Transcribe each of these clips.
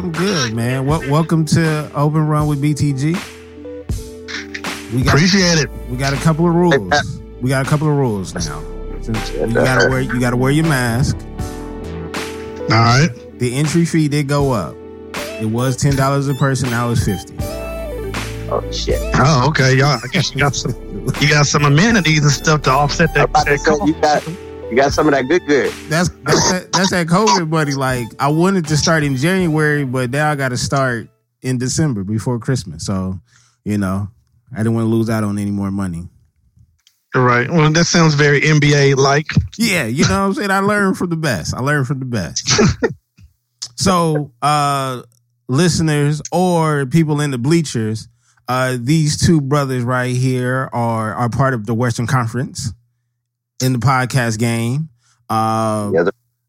I'm good, man. What? Welcome to Open Run with BTG. We got, Appreciate it. We got a couple of rules. We got a couple of rules now. Since you gotta wear you gotta wear your mask. All right. The entry fee did go up. It was ten dollars a person. Now it's fifty. Oh shit. Oh, okay. Y'all, I guess you got some. You got some amenities and stuff to offset that. that you got you got some of that good good. That's that's that, that's that COVID buddy. Like I wanted to start in January, but now I got to start in December before Christmas. So you know, I didn't want to lose out on any more money. Right. Well, that sounds very NBA like. Yeah, you know what I'm saying? I learned from the best. I learned from the best. so, uh listeners or people in the bleachers, uh, these two brothers right here are are part of the Western Conference in the podcast game. Uh, yeah,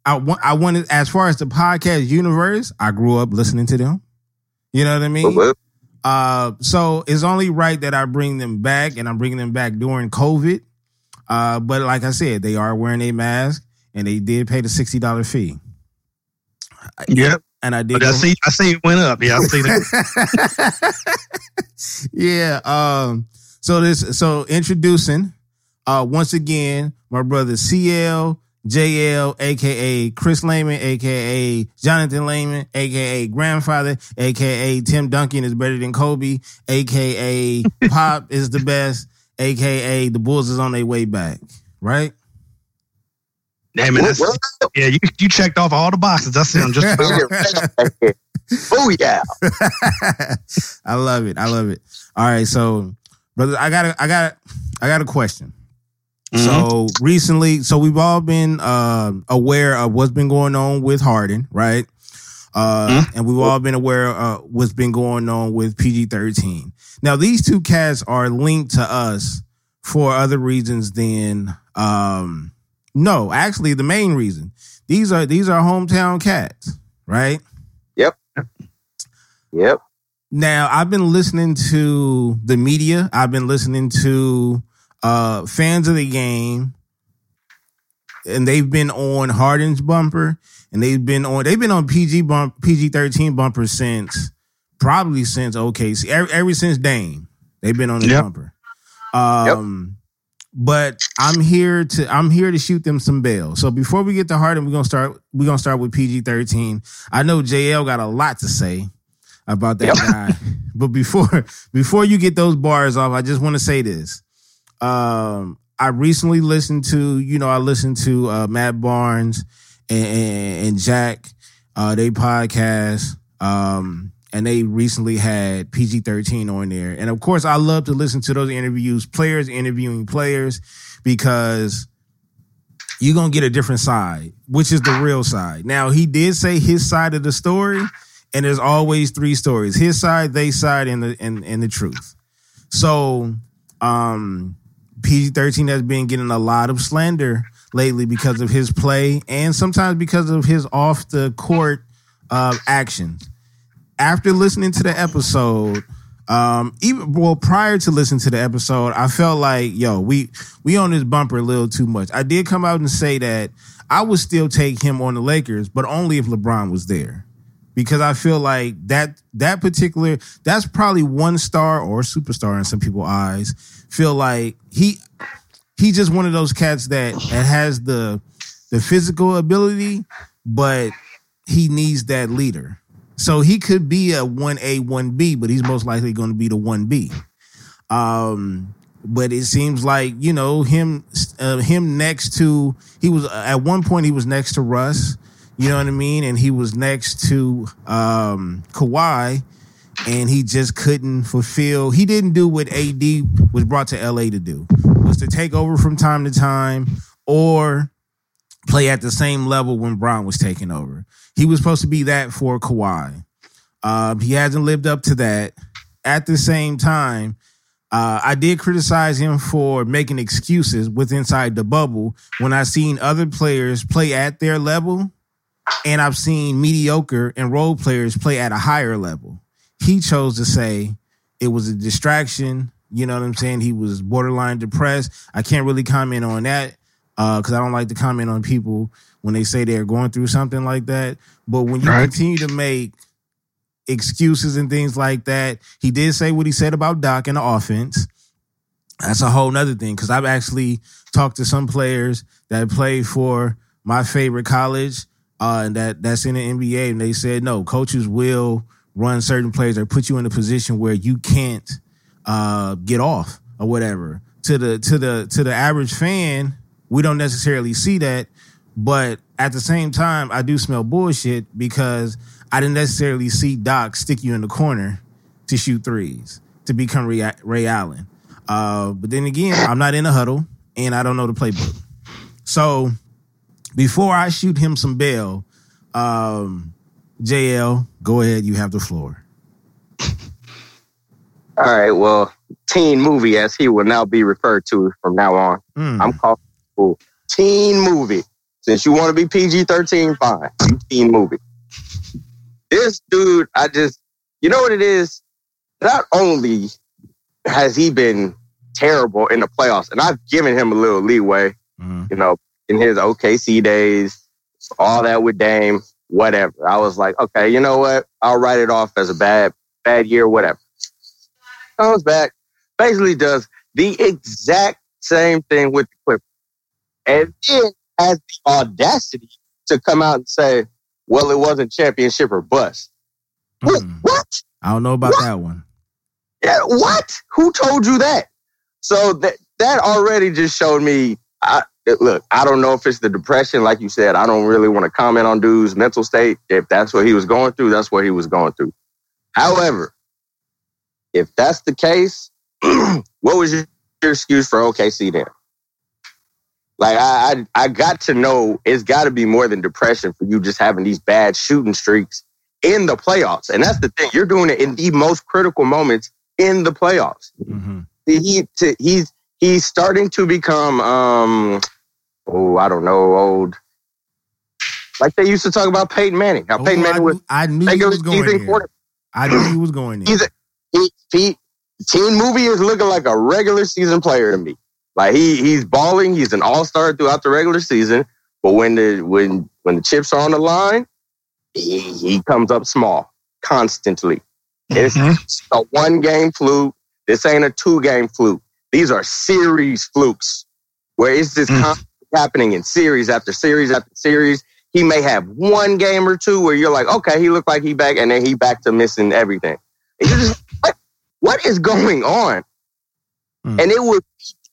I want I wanted as far as the podcast universe, I grew up listening to them. You know what I mean? Uh, so it's only right that I bring them back, and I'm bringing them back during COVID. Uh, but like I said, they are wearing a mask, and they did pay the sixty dollar fee. Yep and I did. But I see, I see it went up. Yeah, I see that. yeah. Um. So this, so introducing, uh, once again, my brother CL. JL, aka Chris Lehman, aka Jonathan Lehman, aka grandfather, aka Tim Duncan is better than Kobe, aka Pop is the best, aka the Bulls is on their way back, right? Hey man, that's, yeah, you you checked off all the boxes. That's it. I'm just oh yeah. I love it. I love it. All right, so brother, I got a, I got I got a question. Mm-hmm. So recently, so we've all been uh, aware of what's been going on with Harden, right? Uh, mm-hmm. and we've all been aware of what's been going on with PG thirteen. Now, these two cats are linked to us for other reasons than um, no, actually, the main reason these are these are hometown cats, right? Yep. Yep. Now I've been listening to the media. I've been listening to uh fans of the game, and they've been on Harden's bumper, and they've been on they've been on PG bump PG thirteen bumper since probably since OKC ever, ever since Dame. They've been on the yep. bumper. Um, but I'm here to I'm here to shoot them some bail. So before we get to Harden, we're gonna start we're gonna start with PG thirteen. I know JL got a lot to say about that yep. guy. but before before you get those bars off, I just want to say this. Um, I recently listened to, you know, I listened to uh, Matt Barnes and, and, and Jack, uh, they podcast. Um, and they recently had PG 13 on there. And of course, I love to listen to those interviews, players interviewing players, because you're going to get a different side, which is the real side. Now, he did say his side of the story, and there's always three stories his side, they side, and the, and, and the truth. So, um, PG 13 has been getting a lot of slander lately because of his play and sometimes because of his off the court uh, actions after listening to the episode, um, even well, prior to listening to the episode, I felt like, yo, we we on this bumper a little too much. I did come out and say that I would still take him on the Lakers, but only if LeBron was there. Because I feel like that that particular that's probably one star or superstar in some people's eyes. Feel like he he just one of those cats that, that has the the physical ability, but he needs that leader. So he could be a 1A, 1B, but he's most likely going to be the 1B. Um, but it seems like, you know, him uh, him next to he was at one point he was next to Russ, you know what I mean? And he was next to um Kawhi and he just couldn't fulfill. He didn't do what AD was brought to LA to do. Was to take over from time to time or play at the same level when Bron was taking over. He was supposed to be that for Kawhi. Um, he hasn't lived up to that. At the same time, uh, I did criticize him for making excuses with inside the bubble when I've seen other players play at their level, and I've seen mediocre and role players play at a higher level. He chose to say it was a distraction. You know what I'm saying? He was borderline depressed. I can't really comment on that because I don't like to comment on people when they say they're going through something like that. But when you Right. continue to make excuses and things like that, he did say what he said about Doc and the offense. That's a whole nother thing because I've actually talked to some players that play for my favorite college uh, and that that's in the NBA, and they said no, coaches will run certain plays or put you in a position where you can't uh, get off or whatever. To the to the to the average fan, we don't necessarily see that, but at the same time, I do smell bullshit because I didn't necessarily see Doc stick you in the corner to shoot threes to become Ray, Allen. Uh, but then again, I'm not in a huddle and I don't know the playbook. So before I shoot him some bail, um, JL, go ahead. You have the floor. All right. Well, teen movie, as he will now be referred to from now on. Mm. I'm calling it teen movie. Since you want to be PG 13, fine. Teen movie. This dude, I just, you know what it is? Not only has he been terrible in the playoffs, and I've given him a little leeway, Mhm. you know, in his OKC days, all that with Dame, whatever. I was like, okay, you know what? I'll write it off as a bad, bad year, whatever. Comes back, basically does the exact same thing with the Clippers. And then has the audacity to come out and say, well, it wasn't championship or bust. Mm. What? I don't know about What? that one. Yeah, what? Who told you that? So that that already just showed me. I, look, I don't know if it's the depression, like you said. I don't really want to comment on dude's mental state. If that's what he was going through, that's what he was going through. However, if that's the case, what was your, your excuse for OKC then? Like I, I, I got to know it's got to be more than depression for you just having these bad shooting streaks in the playoffs, and that's the thing. You're doing it in the most critical moments in the playoffs. hmm He to, he's he's starting to become um oh I don't know old like they used to talk about Peyton Manning. How Peyton Oh, I, Manning was knew, I knew he was going there. quarterback. I knew he was going there. He's a he, he teen movie is looking like a regular season player to me. Like he he's balling. He's an all star throughout the regular season, but when the when when the chips are on the line, he, he comes up small constantly. It's Mhm. a one game fluke. This ain't a two game fluke. These are series flukes where it's just Mm. Happening in series after series after series. He may have one game or two where you're like, okay, he looked like he back, and then he back to missing everything. Just what? What is going on? Mm. And it would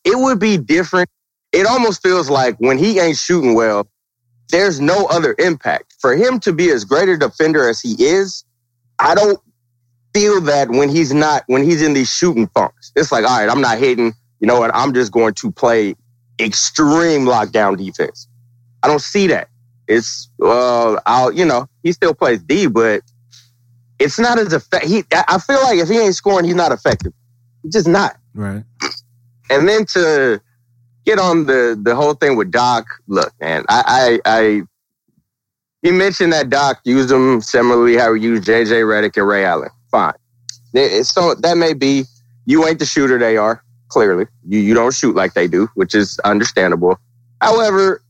it would be different. It almost feels like when he ain't shooting well, there's no other impact. For him to be as great a defender as he is, I don't feel that when he's not when he's in these shooting funks. It's like, all right, I'm not hitting. You know what? I'm just going to play extreme lockdown defense. I don't see that. It's well, I'll you know he still plays D, but it's not as effective. He, I feel like if he ain't scoring, he's not effective. He's just not. right. And then to get on the the whole thing with Doc, look, man, I I, I you mentioned that Doc used them similarly how he used JJ Redick and Ray Allen. Fine. So that may be you ain't the shooter they are, clearly. You you don't shoot like they do, which is understandable. However,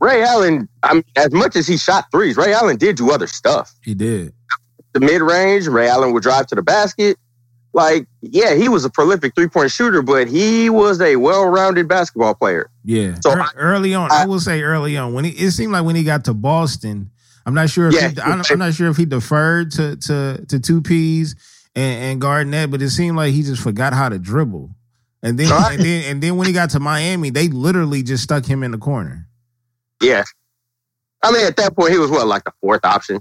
Ray Allen, I mean, as much as he shot threes, Ray Allen did do other stuff He did. the mid range. Ray Allen would drive to the basket. Like, yeah, he was a prolific three point shooter, but he was a well rounded basketball player. Yeah. So Ear- early on, I, I- will say early on when he, it seemed like when he got to Boston, I'm not sure if Yeah, he, I'm, I'm not sure if he deferred to to to two P's and, and Garnett, but it seemed like he just forgot how to dribble. And then Right. and then and then when he got to Miami, they literally just stuck him in the corner. Yeah. I mean, at that point, he was what, like the fourth option?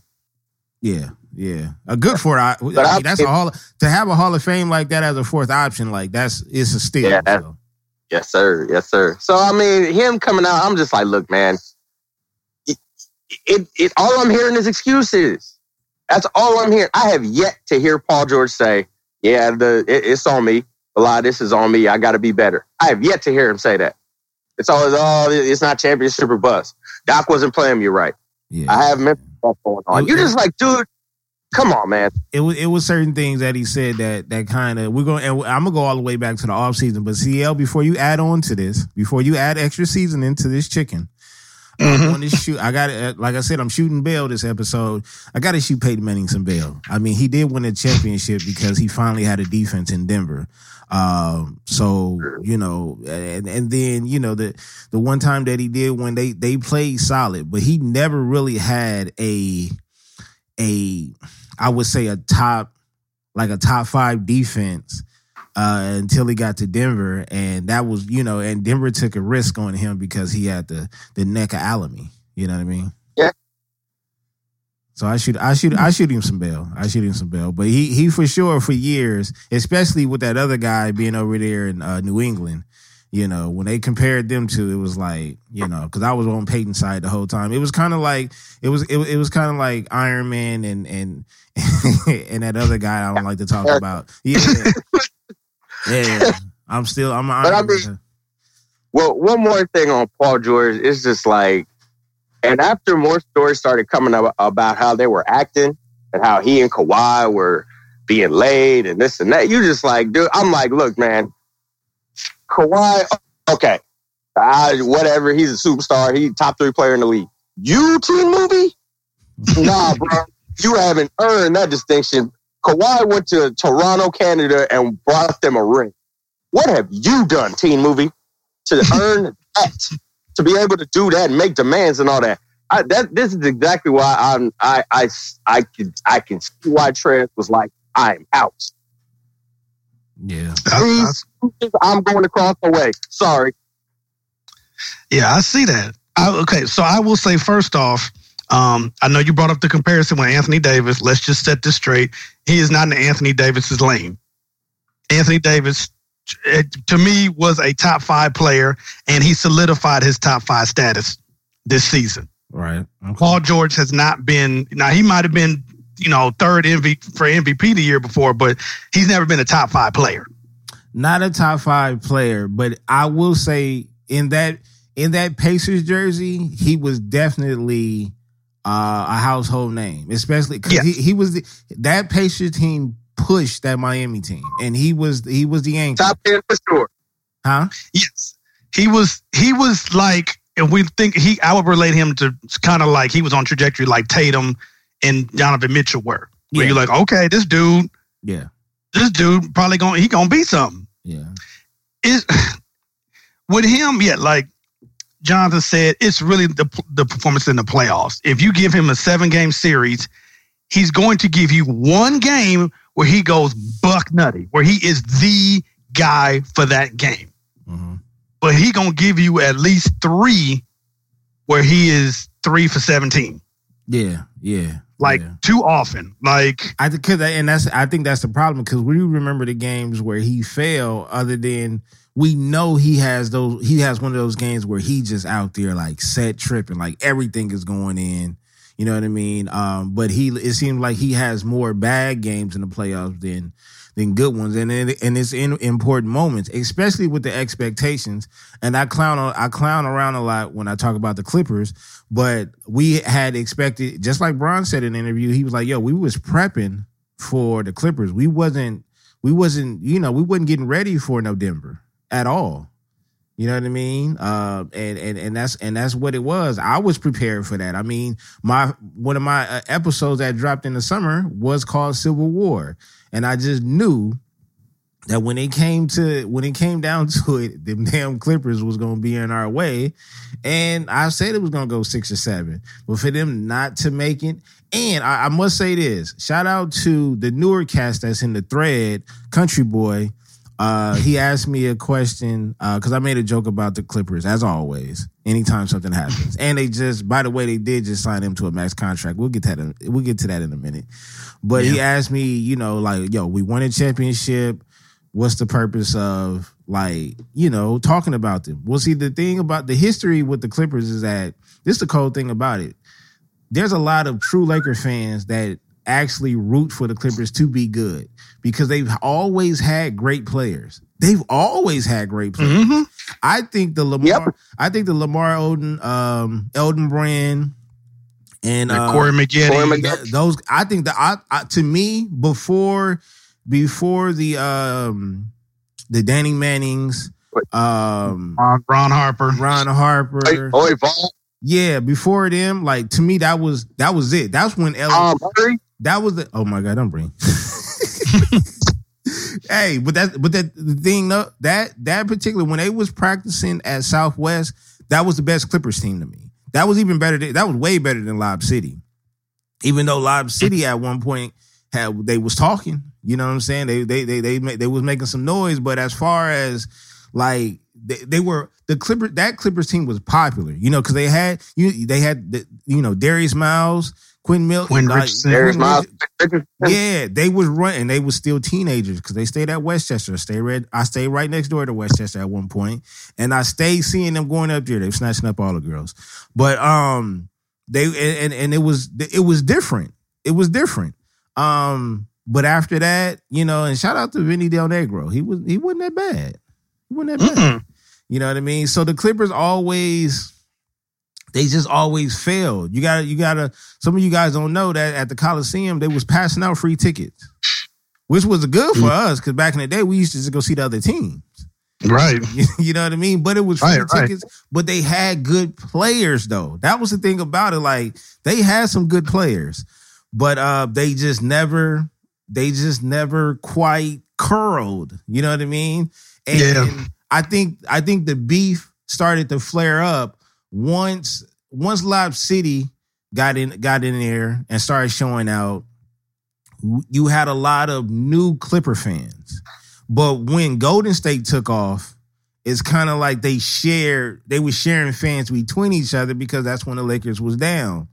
Yeah, yeah, a good fourth. I, mean, I- that's a hall to have a Hall of Fame like that as a fourth option. Like that's it's a steal. Yeah, so. Yes, sir. Yes, sir. So, I mean, him coming out, I'm just like, look, man, it, it, it all I'm hearing is excuses. That's all I'm hearing. I have yet to hear Paul George say, yeah, the it, it's on me. A lot of this is on me. I got to be better. I have yet to hear him say that. It's always, oh, it's not championship or bust. Doc wasn't playing me right. Yeah, I have mental stuff going on. You're just like, dude, come on, man. It was it was certain things that he said that that kind of we're going. And I'm gonna go all the way back to the off season. But CL, before you add on to this, before you add extra season into this chicken, mm-hmm. I want to shoot. I got it. Like I said, I'm shooting bail this episode. I got to shoot Peyton Manning some bail. I mean, he did win a championship because he finally had a defense in Denver. Um, so you know, and and then you know the the one time that he did when they they played solid, but he never really had a a I would say a top like a top five defense uh, until he got to Denver, and that was you know, and Denver took a risk on him because he had the the neck of Alamy. You know what I mean? Yeah. So I shoot, I shoot, I shoot him some bail. I shoot him some bail. But he, he for sure for years, especially with that other guy being over there in uh, New England. You know, when they compared them to, it was like, you know, because I was on Peyton's side the whole time. It was kind of like it was, it, it was kind of like Iron Man and and and that other guy I don't like to talk about. Yeah, yeah. I'm still, I'm. But I mean, well, one more thing on Paul George is just like and after more stories started coming up about how they were acting and how he and Kawhi were being laid and this and that, you just like, dude, I'm like, look, man, Kawhi, okay, I, whatever, he's a superstar, he's top three player in the league. You teen movie? nah, bro, you haven't earned that distinction. Kawhi went to Toronto, Canada, and brought them a ring. What have you done, teen movie, to earn that? to be able to do that and make demands and all that. I, that this is exactly why I'm I I I can I can see why Trez was like I'm out. Yeah, Please, I'm going across the way. Sorry. Yeah, I see that. I, okay, so I will say first off, um, I know you brought up the comparison with Anthony Davis. Let's just set this straight. He is not in Anthony Davis's lane. Anthony Davis to me was a top five player, and he solidified his top five status this season. Right. Okay. Paul George has not been. Now he might have been, you know, third MVP for MVP the year before, but he's never been a top five player. Not a top five player, but I will say in that in that Pacers jersey, he was definitely uh, a household name, especially because he, he was the, that Pacers team pushed that Miami team, and he was he was the anchor. Top ten for sure. Huh? Yes, he was. He was like, and we think he. I would relate him to kind of like he was on trajectory like Tatum and Donovan Mitchell were. Where yeah. you're like, okay, this dude, yeah, this dude probably gonna he gonna be something. Yeah. Is with him, yeah, like Jonathan said, it's really the the performance in the playoffs. If you give him a seven game series, he's going to give you one game where he goes buck nutty, where he is the guy for that game. Mm-hmm. But he gonna give you at least three where he is three for seventeen. Yeah, yeah. Like yeah. too often. Like I think, cause, and that's I think that's the problem because we remember the games where he failed. Other than we know he has those, he has one of those games where he just out there like set tripping, like everything is going in. You know what I mean? Um, but he it seems like he has more bad games in the playoffs than than good ones, and it, and it's in important moments, especially with the expectations. And I clown I clown around a lot when I talk about the Clippers, but we had expected, just like Bron said in an interview, he was like, "Yo, we was prepping for the Clippers. We wasn't, we wasn't, you know, we wasn't getting ready for no Denver at all." You know what I mean? Uh, and and and that's and that's what it was. I was prepared for that. I mean, my one of my uh, episodes that dropped in the summer was called Civil War, and I just knew that when it came to when it came down to it, the damn Clippers was going to be in our way, and I said it was going to go six or seven. But for them not to make it, and I, I must say this: shout out to the newer cast that's in the thread, Country Boy uh, he asked me a question because uh, I made a joke about the Clippers, as always. Anytime something happens, and they just, by the way, they did just sign him to a max contract. We'll get that. In, we'll get to that in a minute. But yeah. he asked me, you know, like, yo, we won a championship. What's the purpose of like, you know, talking about them? Well, see, the thing about the history with the Clippers is that this is the cold thing about it. There's a lot of true Laker fans that actually root for the Clippers to be good because they've always had great players. They've always had great players. Mm-hmm. I think the Lamar, yep. I think the Lamar Odom, um, Elton Brand, and uh, Corey Maggette. Corey Maggette. th- those I think that I, I to me before before the um the Danny Mannings, um Ron, Ron Harper. Ron Harper, Hey, Oi, Vaughn, yeah, before them, like to me that was that was it. That's when LA, Tom Murray. That was the oh my god, don't bring. hey, but that but that the thing though that that particular when they was practicing at Southwest, that was the best Clippers team to me. That was even better. Than, that was way better than Lob City. Even though Lob City at one point had they was talking, you know what I'm saying? They they they they they was making some noise, but as far as like they, they were the Clippers that Clippers team was popular, you know, because they had you they had the, you know Darius Miles, Quinn Milton, Quinn like, Richardson. There's Quinn Miles. Richardson. Yeah, they was running. They was still teenagers because they stayed at Westchester. Stay right. I stayed right next door to Westchester at one point, and I stayed seeing them going up there. They were snatching up all the girls, but um, they and and it was it was different. It was different. Um, but after that, you know, and shout out to Vinny Del Negro. He was he wasn't that bad. He wasn't that bad. Mm-mm. You know what I mean? So the Clippers always they just always failed. You gotta you gotta some of you guys don't know that at the Coliseum they was passing out free tickets. Which was good for us because back in the day we used to just go see the other teams. Right. you know what I mean? But it was free Right, right. tickets. But they had good players though. That was the thing about it. Like they had some good players, but uh they just never they just never quite curled. You know what I mean? And Yeah. I think I think the beef started to flare up once once Lob City got in got in there and started showing out. You had a lot of new Clipper fans. But when Golden State took off, it's kind of like they shared, they were sharing fans between each other because that's when the Lakers was down.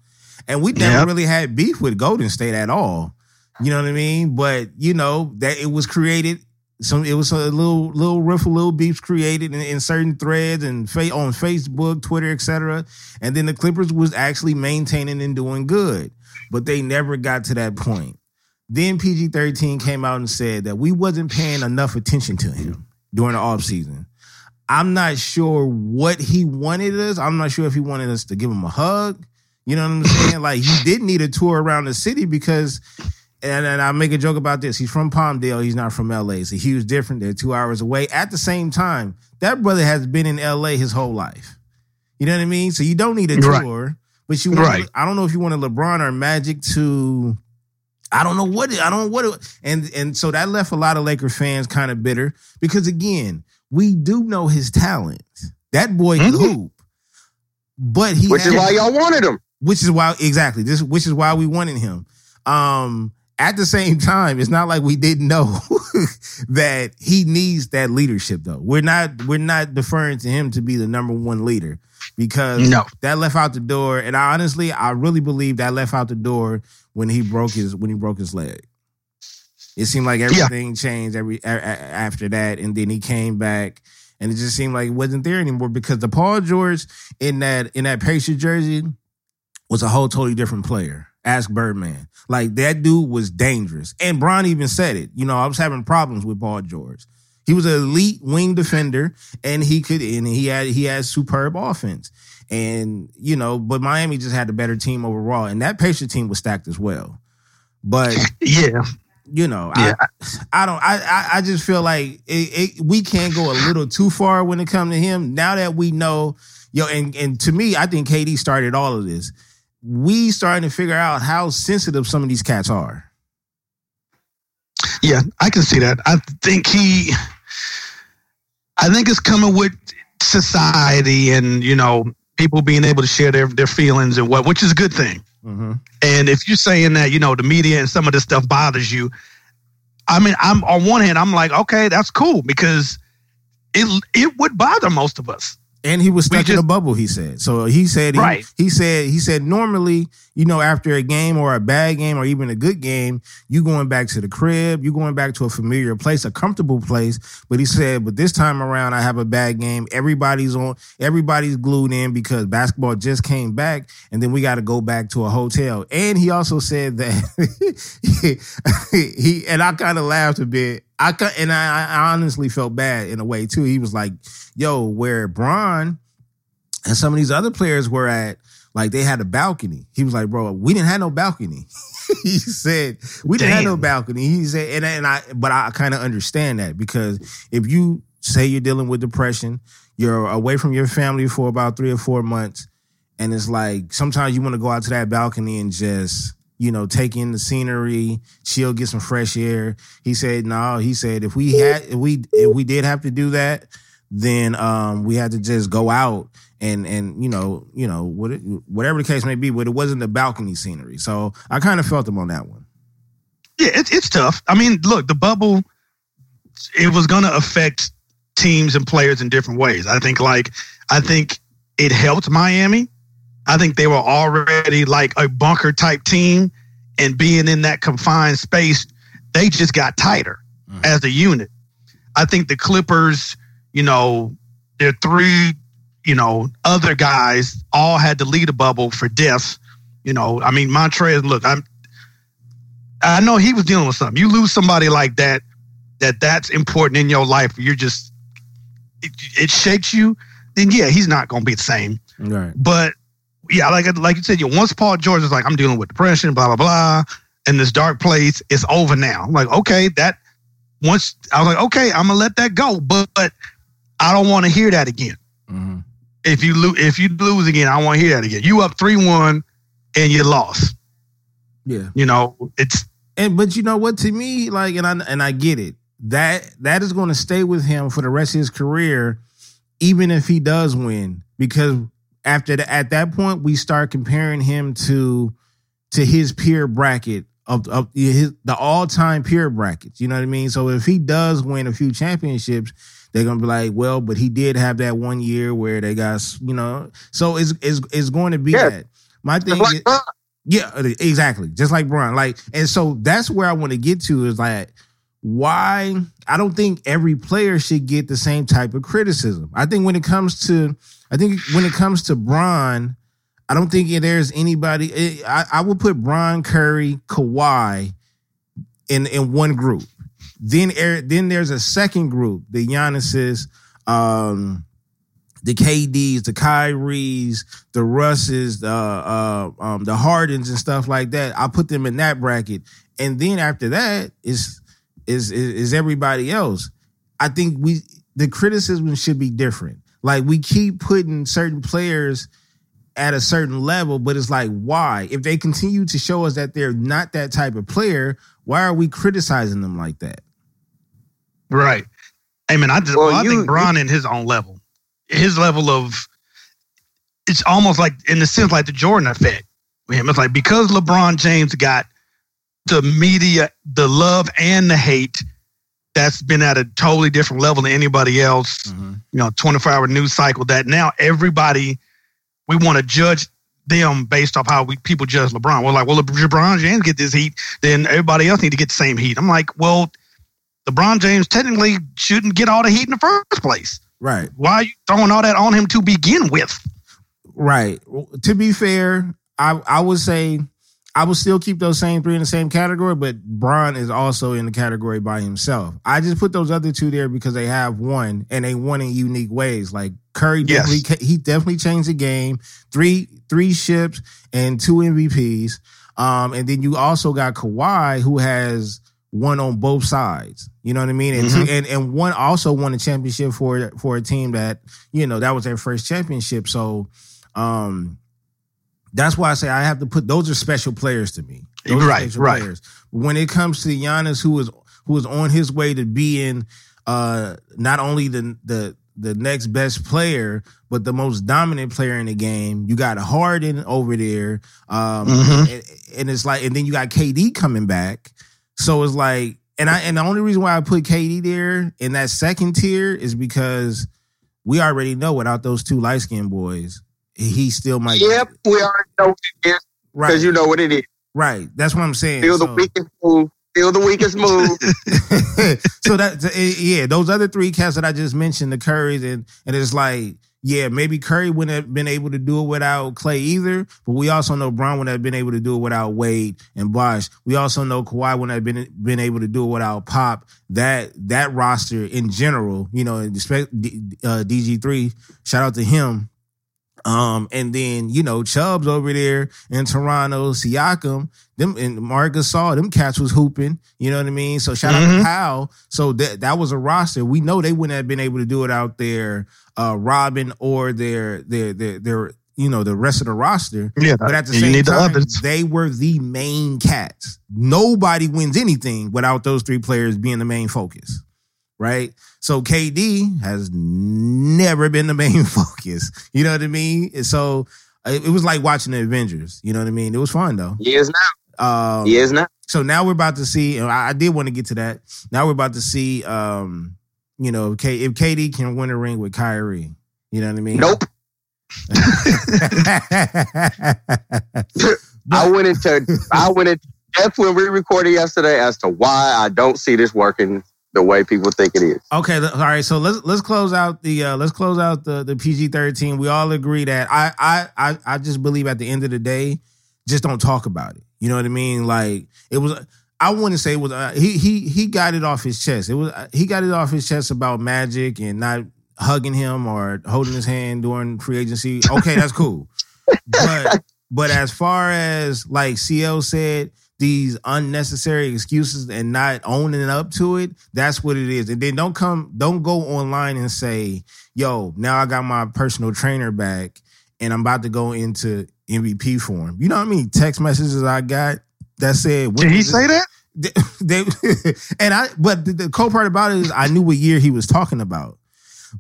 And we never Yep. really had beef with Golden State at all. You know what I mean? But you know, that it was created some it was a little little riffle, little beefs created in, in certain threads and fa- on Facebook, Twitter, etc. And then the Clippers was actually maintaining and doing good, but they never got to that point. Then PG thirteen came out and said that we wasn't paying enough attention to him during the offseason. I'm not sure what he wanted us. I'm not sure if he wanted us to give him a hug. You know what I'm saying? like he did need a tour around the city because and, and I make a joke about this. He's from Palmdale. He's not from LA. It's a huge difference. They're two hours away. At the same time, that brother has been in LA his whole life. You know what I mean? So you don't need a Right. tour, but you want, Right. I don't know if you want a LeBron or Magic to. I don't know what I don't know what it, and and so that left a lot of Laker fans kind of bitter because again, we do know his talent. That boy can Mhm. hoop, but he Which is why y'all wanted him. which is why exactly this which is why we wanted him um at the same time it's not like we didn't know that he needs that leadership though. We're not we're not deferring to him to be the number one leader because No. that left out the door. And I honestly i really believe that left out the door when he broke his when he broke his leg. It seemed like everything changed every a, a- after that and then he came back. And it just seemed like it wasn't there anymore because the paul george in that in that Pacers jersey was a whole totally different player. Ask Birdman. Like that dude was dangerous. And Bron even said it. You know, I was having problems with Paul George. He was an elite wing defender and he could and he had he had superb offense. And, you know, but Miami just had the better team overall. And that Pacer team was stacked as well. But Yeah. you know, Yeah. I, I don't, I, I, I just feel like it, it, we can't go a little too far when it comes to him. Now that we know, yo, and and to me, I think KD started all of this. We starting to figure out how sensitive some of these cats are. Yeah, I can see that. I think he, I think it's coming with society and you know people being able to share their their feelings and what, which is a good thing. Mm-hmm. And if you're saying that you know the media and some of this stuff bothers you, I mean, I'm on one hand, I'm like, okay, that's cool because it it would bother most of us. And he was stuck in just- a bubble. He said. So he said. He, Right. He said. He said. Normally, you know, after a game or a bad game or even a good game, you going back to the crib. You going back to a familiar place, a comfortable place. But he said, but this time around, I have a bad game. Everybody's on. Everybody's glued in because basketball just came back, and then we got to go back to a hotel. And he also said that he and I kind of laughed a bit. I and I, I honestly felt bad in a way too. He was like, "Yo, where Bron and some of these other players were at, like they had a balcony. He was like, bro, we didn't have no balcony. he said we didn't have no balcony. He said, and, and I, but I kind of understand that because if you say you're dealing with depression, you're away from your family for about three or four months, and it's like sometimes you want to go out to that balcony and just you know take in the scenery, chill, get some fresh air. He said, no. He said if we had, if we, if we did have to do that, then um we had to just go out and and you know you know what it, whatever the case may be, but it wasn't the balcony scenery. So I kind of felt him on that one. Yeah, it's it's tough. I mean, look, the bubble it was going to affect teams and players in different ways. I think like I think it helped Miami. I think they were already like a bunker type team and being in that confined space, they just got tighter Mhm. as a unit. I think the Clippers, you know, their three, you know, other guys all had to lead a bubble for death. You know, I mean, Montrez, look, I'm I know he was dealing with something. You lose somebody like that, that that's important in your life. You're just it, it shakes you. Then yeah, he's not going to be the same. Right. But yeah, like like you said, you once Paul George is like, I'm dealing with depression, blah blah blah, in this dark place. It's over now. I'm like okay, that once I was like, okay, I'm gonna let that go, but, but I don't want to hear that again. hmm If you lose, if you lose again, I want to hear that again. You up three one, and you lost. Yeah. You know, it's And but you know what? To me, like, and I and I get it. That that is going to stay with him for the rest of his career, even if he does win, because after the, at that point we start comparing him to to his peer bracket of, of his, the all time peer brackets. You know what I mean? So if he does win a few championships, they're gonna be like, well, but he did have that one year where they got you know. So it's it's, it's going to be Yeah. that. My thing Like, is, uh, yeah, exactly. Just like Bron. Like, and so that's where I want to get to is like why I don't think every player should get the same type of criticism. I think when it comes to I think when it comes to Bron, I don't think there's anybody eh, I, I would put Bron, Curry, Kawhi in in one group. Then then there's a second group, the Giannis's, um, the KDs, the Kyries, the Russes, the uh, um, the Hardens and stuff like that. I put them in that bracket, and then after that is is is, is everybody else. I think we the criticism should be different. Like we keep putting certain players at a certain level, but it's like why? If they continue to show us that they're not that type of player, why are we criticizing them like that? right. Hey man, I just Well, well, I you- think Bron in his own level, his level of, it's almost like in the sense like the Jordan effect with him. It's like because LeBron James got the media, the love and the hate, that's been at a totally different level than anybody else. Mm-hmm. you know, 24 hour news cycle that now everybody, we want to judge them based off how we people judge LeBron. We're like, well, if LeBron James get this heat, then everybody else need to get the same heat. I'm like, well, LeBron James technically shouldn't get all the heat in the first place. Right. Why are you throwing all that on him to begin with? Right. To be fair, I I would say I would still keep those same three in the same category, but Bron is also in the category by himself. I just put those other two there because they have won and they won in unique ways. Like Curry Yes. definitely he definitely changed the game. Three three ships and two MVPs. Um, and then you also got Kawhi who has one on both sides. You know what I mean? And, two, and and one also won a championship for for a team that you know that was their first championship. So um, that's why I say I have to put those are special players to me. Those Right, right. Players. When it comes to Giannis, who is who is on his way to being uh, not only the the the next best player, but the most dominant player in the game. You got Harden over there, um, Mhm. and, and it's like, and then you got KD coming back. So it's like, and I and the only reason why I put KD there in that second tier is because we already know without those two light skinned boys, he still might. Yep, we already know what it is right, because you know what it is. right. That's what I'm saying. Still the So- weakest move. Still the weakest move. so that yeah, those other three cats that I just mentioned, the Currys, and and it's like, yeah, maybe Curry wouldn't have been able to do it without Clay either, but we also know Bron wouldn't have been able to do it without Wade and Bosh. We also know Kawhi wouldn't have been been able to do it without Pop. That that roster in general, you know, and uh, DG three, shout out to him. Um, and then you know Chubbs over there in Toronto, Siakam, them and Marc saw them cats was hooping. You know what I mean? So shout out Mhm. to Powell. So that that was a roster. We know they wouldn't have been able to do it out there, uh, Robin or their their their their you know the rest of the roster. Yeah, But at the same need the time, they were the main cats. Nobody wins anything without those three players being the main focus, right? So KD has never been the main focus. You know what I mean? So it, it was like watching the Avengers. You know what I mean? It was fun though. He is now. Um, He is now. So now we're about to see. And I, I did want to get to that. Now we're about to see. Um, you know, K, if KD can win a ring with Kyrie, you know what I mean? Nope. I went into I went into depth when we recorded yesterday as to why I don't see this working the way people think it is. Okay, all right. So let's let's close out the uh, let's close out the the PG thirteen. We all agree that I, I I I just believe at the end of the day, just don't talk about it. You know what I mean? Like it was. I wouldn't say it was. Uh, he he he got it off his chest. It was uh, he got it off his chest about Magic and not hugging him or holding his hand during free agency. Okay, that's cool. But but as far as like CL said, these unnecessary excuses and not owning up to it, that's what it is. And then don't come, don't go online and say, yo, now I got my personal trainer back and I'm about to go into MVP form. You know what I mean? text messages I got that said, Did he say that? they, and I, but the, the cool part about it is I knew what year he was talking about,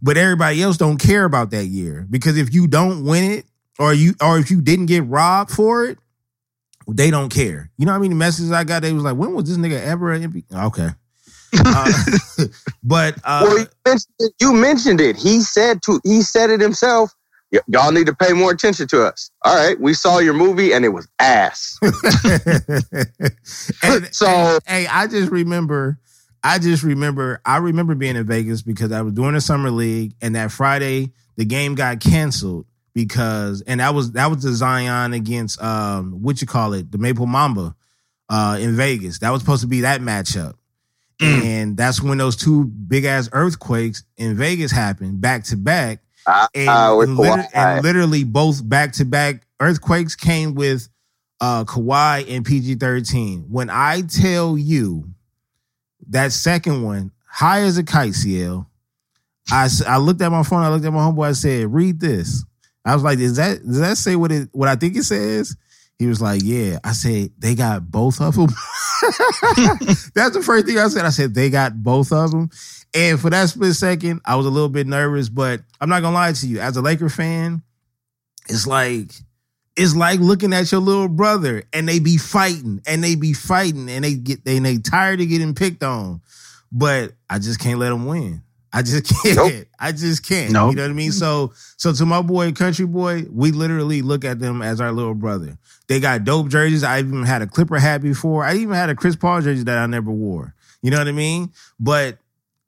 but everybody else don't care about that year because if you don't win it or you or if you didn't get robbed for it, they don't care. You know how many messages I got? They was like, when was this nigga ever an MVP? Okay, uh, but uh, well, you mentioned, it, you mentioned it. He said to he said it himself. "Y- Y'all need to pay more attention to us. All right, we saw your movie and it was ass. and, So- and, hey, I just remember, I just remember, I remember being in Vegas because I was doing the summer league, and that Friday the game got canceled because, and that was that was the Zion against um what you call it, the Maple Mamba, uh in Vegas. That was supposed to be that matchup. Mm. And that's when those two big ass earthquakes in Vegas happened back to back. Ah, And, ah, and liter- and literally both back to back earthquakes came with uh Kawhi and PG 13. When I tell you that second one, high as a kite, CL, I, I looked at my phone, I looked at my homeboy, I said, read this. I was like, is that does that say what it what I think it says? He was like, yeah. I said, they got both of them. That's the first thing I said. I said, they got both of them. And for that split second, I was a little bit nervous, but I'm not gonna lie to you. As a Laker fan, it's like it's like looking at your little brother and they be fighting and they be fighting and they get they, they tired of getting picked on. But I just can't let them win. I just can't. Nope. I just can't. Nope. You know what I mean? So so to my boy, country boy, we literally look at them as our little brother. They got dope jerseys. I even had a Clipper hat before. I even had a Chris Paul jersey that I never wore. You know what I mean? But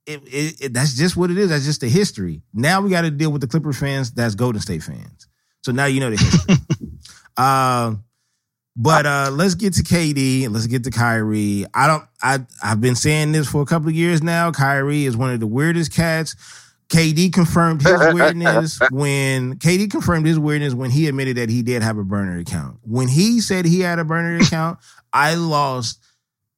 it, it, it- that's just what it is. That's just the history. Now we got to deal with the Clipper fans. That's Golden State fans. So now you know the history. uh, but uh, let's get to KD and let's get to Kyrie. I don't. I I've been saying this for a couple of years now. Kyrie is one of the weirdest cats. KD confirmed his weirdness when KD confirmed his weirdness when he admitted that he did have a burner account. When he said he had a burner account, I lost,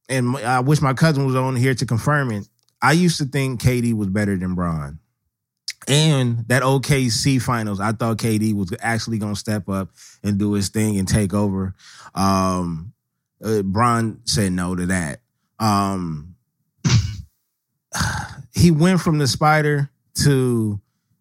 and I wish my cousin was on here to confirm it. I used to think KD was better than Bron. And that OKC finals, I thought KD was actually going to step up and do his thing and take over. Um, uh, Bron said no to that. Um, he went from the spider to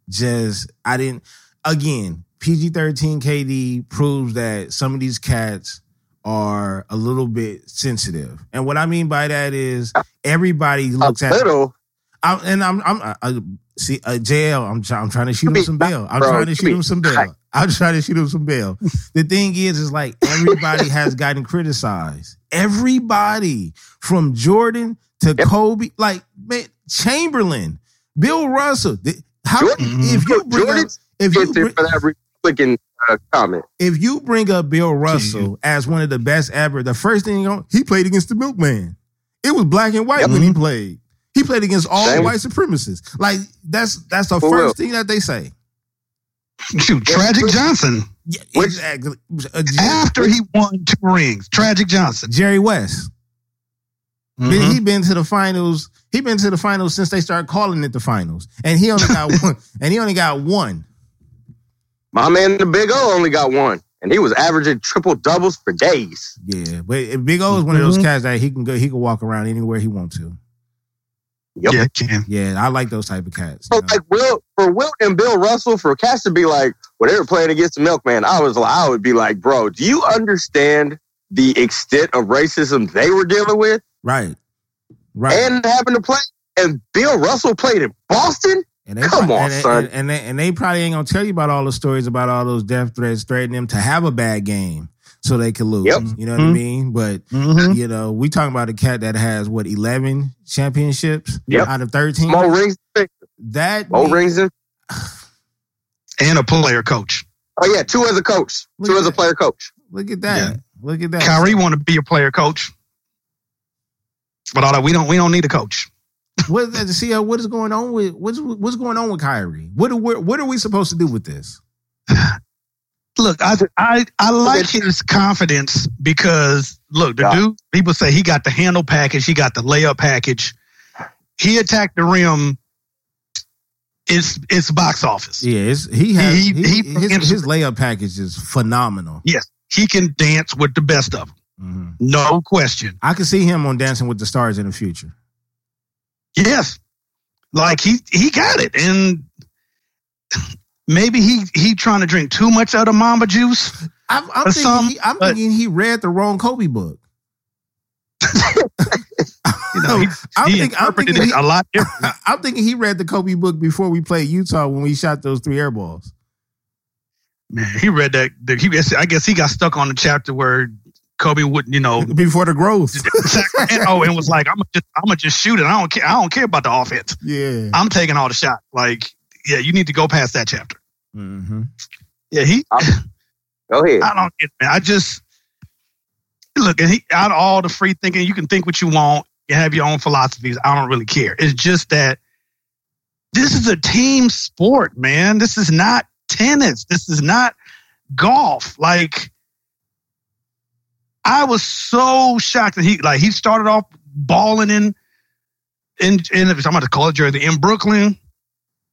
just I didn't. Again, PG thirteen KD proves that some of these cats are a little bit sensitive, and what I mean by that is everybody A looks at little. I, and I'm I'm I, I- see uh, JL. I'm try, I'm trying to shoot him some bail. I'm trying to shoot him some bail. I'm trying to shoot him some bail. the thing is, is like everybody has gotten criticized. Everybody from Jordan to Yep. Kobe, like man, Chamberlain, Bill Russell. th- How Jordan- if you bring up, if you Gets bring, for that Republican uh, comment. if you bring up Bill Russell as one of the best ever, the first thing you know, he played against the Milkman. It was black and white Yep. when he played. He played against all Same. white supremacists. Like that's that's the For first real. thing that they say. Shoot, Tragic Johnson. Yeah, exactly. Uh, After he won two rings, Tragic Johnson. Jerry West. Been- Mhm. He been to the finals. He been to the finals since they started calling it the finals, and he only got one. And he only got one. My man, the Big O, only got one, and he was averaging triple doubles for days. Yeah, but Big O is one of those Mhm. cats that he can go. He can walk around anywhere he wants to. Yep. Yeah, Ken. Yeah, I like those type of cats. So like Will for Wilt and Bill Russell for Cash to be like, when they were playing against the Milkman, I was like, I would be like, bro, do you understand the extent of racism they were dealing with Right, right. and having to play? And Bill Russell played in Boston. And they Come prob- on, and, son. And, and they and they probably ain't gonna tell you about all the stories about all those death threats threatening them to have a bad game so they could lose. Yep. You know what I Mhm. mean? But Mhm. you know, we talking about a cat that has what eleven championships Yep. out of thirteen. More rings, That more mean- rings. In, And a player coach. oh yeah, two as a coach, Look two at as a player coach. Look at that. Yeah. Look at that. Kyrie want to be a player coach. But all that we don't we don't need a coach. What is that? See uh, what is going on with what's what's going on with Kyrie? What are we, what are we supposed to do with this? Look, I I I like his confidence because look, the Yeah. dude people say he got the handle package, he got the layup package. He attacked the rim. It's it's box office. Yeah, it's, he has He- he, he- his, his layup package is phenomenal. Yes, he can dance with the best of them, Mhm. no question. I can see him on Dancing with the Stars in the future. Yes, like he he got it, and maybe he he trying to drink too much of the Mamba juice. I'm, I'm, thinking, some, he, I'm but- thinking he read the wrong Kobe book. You know, he, I'm, he think, I'm, thinking he, a lot different. I'm thinking he read the Kobe book before we played Utah when we shot those three air balls. Man, he read that. that he, I guess he got stuck on the chapter where Kobe wouldn't, you know, Before the growth. oh, and was like, "I'm just, I'm gonna just shoot it. I don't care. I don't care about the offense. yeah. I'm taking all the shots." Like, yeah, you need to go past that chapter. Hmm Yeah, he. Go ahead. I don't get. Man, I just look. And he out of all the free thinking, you can think what you want. You have your own philosophies. I don't really care. It's just that this is a team sport, man. This is not tennis. This is not golf. Like I was so shocked that he like he started off balling in in in I'm about to call it Jersey in Brooklyn.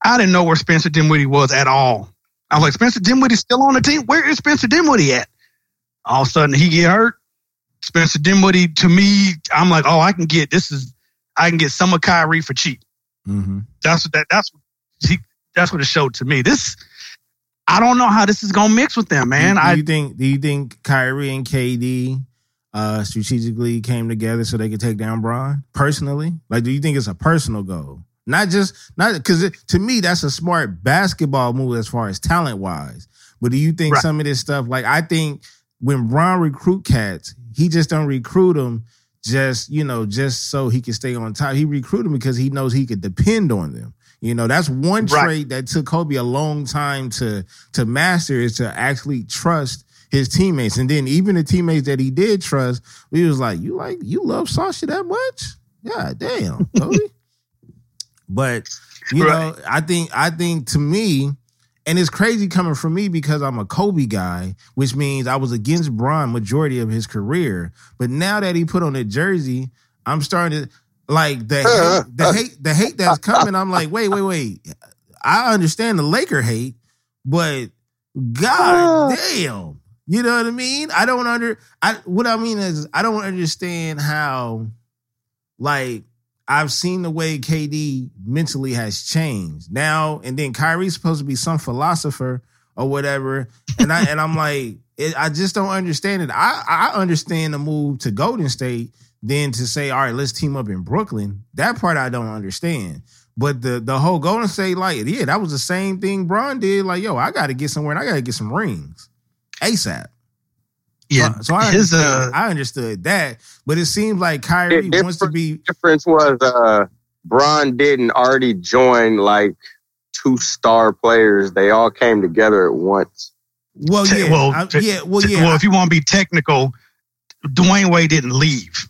I didn't know where Spencer Dinwiddie was at all. I was like, Spencer Dinwiddie's still on the team. Where is Spencer Dinwiddie at? All of a sudden he get hurt. Spencer Dinwiddie to me, I'm like, oh, I can get this is I can get some of Kyrie for cheap. hmm That's what that that's what he that's what it showed to me. This I don't know how this is gonna mix with them, man. do, do I you think do you think Kyrie and KD uh, strategically came together so they could take down Bron personally? Like, do you think it's a personal goal? Not just not because to me that's a smart basketball move as far as talent wise. But do you think Right. some of this stuff, like I think when Ron recruit cats, he just don't recruit them just you know just so he can stay on top. He recruit them because he knows he could depend on them. You know, that's one Right. trait that took Kobe a long time to to master is to actually trust his teammates. And then even the teammates that he did trust, he was like, You like you love Sasha that much? Yeah, damn. Kobe. But you know, I think I think to me, and it's crazy coming from me because I'm a Kobe guy, which means I was against Bron majority of his career. But now that he put on a jersey, I'm starting to like the uh-huh. hate, the hate the hate that's coming. I'm like, wait, wait, wait. I understand the Laker hate, but God uh. damn. You know what I mean? I don't under I what I mean is I don't understand how like I've seen the way KD mentally has changed now, and then Kyrie's supposed to be some philosopher or whatever, and I and I'm like, it, I just don't understand it. I I understand the move to Golden State, then to say, all right, let's team up in Brooklyn. That part I don't understand. But the the whole Golden State, like, yeah, that was the same thing Bron did. Like, yo, I got to get somewhere and I got to get some rings ASAP. Yeah, So, so I his understood, uh I understood that, but it seems like Kyrie It- wants to be difference was uh Bron didn't already join like two star players. They all came together at once. well, Te- yeah, well, I- yeah, well, yeah. well, if you want to be technical, Dwyane Wade didn't leave.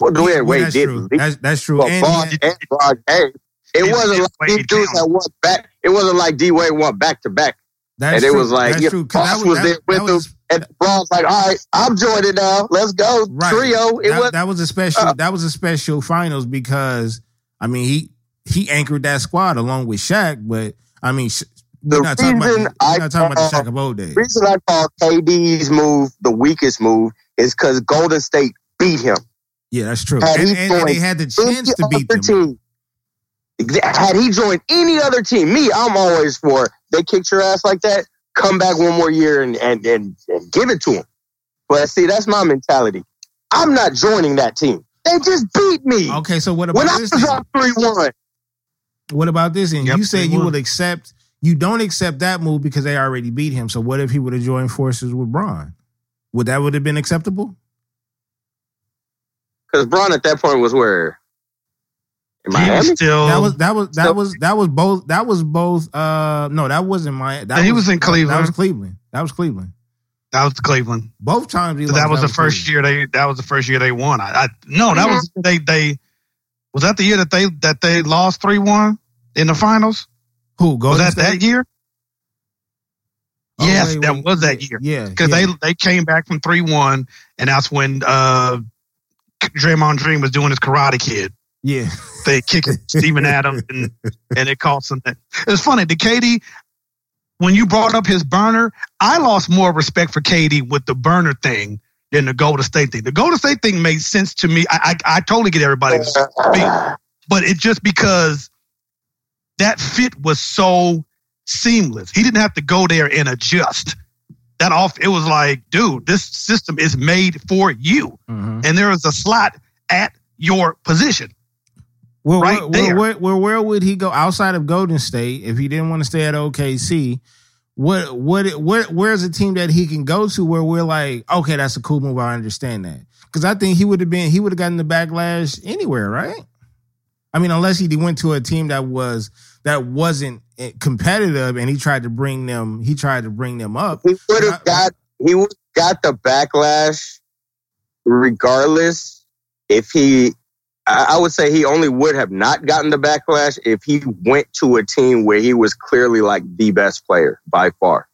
Well, Dwyane well, Wade that's did true. leave, That's that's true. but And Bron he- and Bron came. It Yeah, wasn't like Wade these dudes that won back. It wasn't like D Wade won back to back. That's and it true. was like, That's yeah, true. 'Cause Bosh that was that- there with that him. And Bron's like, all right, I'm joining now. Let's go. Right. Trio. It that, was that was a special. Uh, that was a special finals because I mean he he anchored that squad along with Shaq. But I mean, the we're not talking about reason I not talking about the Shaq of old days. reason I call KD's move the weakest move is because Golden State beat him. Yeah, that's true. Had And, he and, and they had the chance to beat them. team, had he joined any other team, me, I'm always for they kicked your ass like that. Come back one more year and and and, and give it to him. But see, that's my mentality. I'm not joining that team. They just beat me. Okay, so what when about I this? was then? on three one, What about this? And Yep, you said you would. would accept. You don't accept that move because they already beat him. So what if he would have joined forces with Bron? Would that would have been acceptable? because Bron at that point was where in He was still. That was that was that So- was that was both that was both. Uh, no, that wasn't my. That he was in Cleveland That was Cleveland. That was Cleveland. that was Cleveland. Both times he But lost, that was the first Cleveland. year they. That was the first year they won. I, I no, that was they. They was that the year that they that they lost three one in the finals. Who Was that State? that year? Oh, yes, wait, that wait, was that year. Yeah, because yeah. they they came back from three one, and that's when uh, Draymond Dream was doing his Karate Kid. Yeah. They kicked Steven Adams, and and it cost them. That. It's funny. The KD, when you brought up his burner, I lost more respect for KD with the burner thing than the Golden State thing. The Golden State thing made sense to me. I I, I totally get everybody's, but it just because that fit was so seamless. He didn't have to go there and adjust. That off, it was like, dude, this system is made for you, Mhm. and there is a slot at your position. Well, Right where, there. Where, where, where would he go outside of Golden State if he didn't want to stay at OKC? What what where where's a team that he can go to where we're like, okay, that's a cool move. I understand that because I think he would have been he would have gotten the backlash anywhere, right? I mean, unless he went to a team that was that wasn't eh, competitive and he tried to bring them he tried to bring them up. he would have got he would got the backlash regardless if he I would say he only would have not gotten the backlash if he went to a team where he was clearly like the best player by far.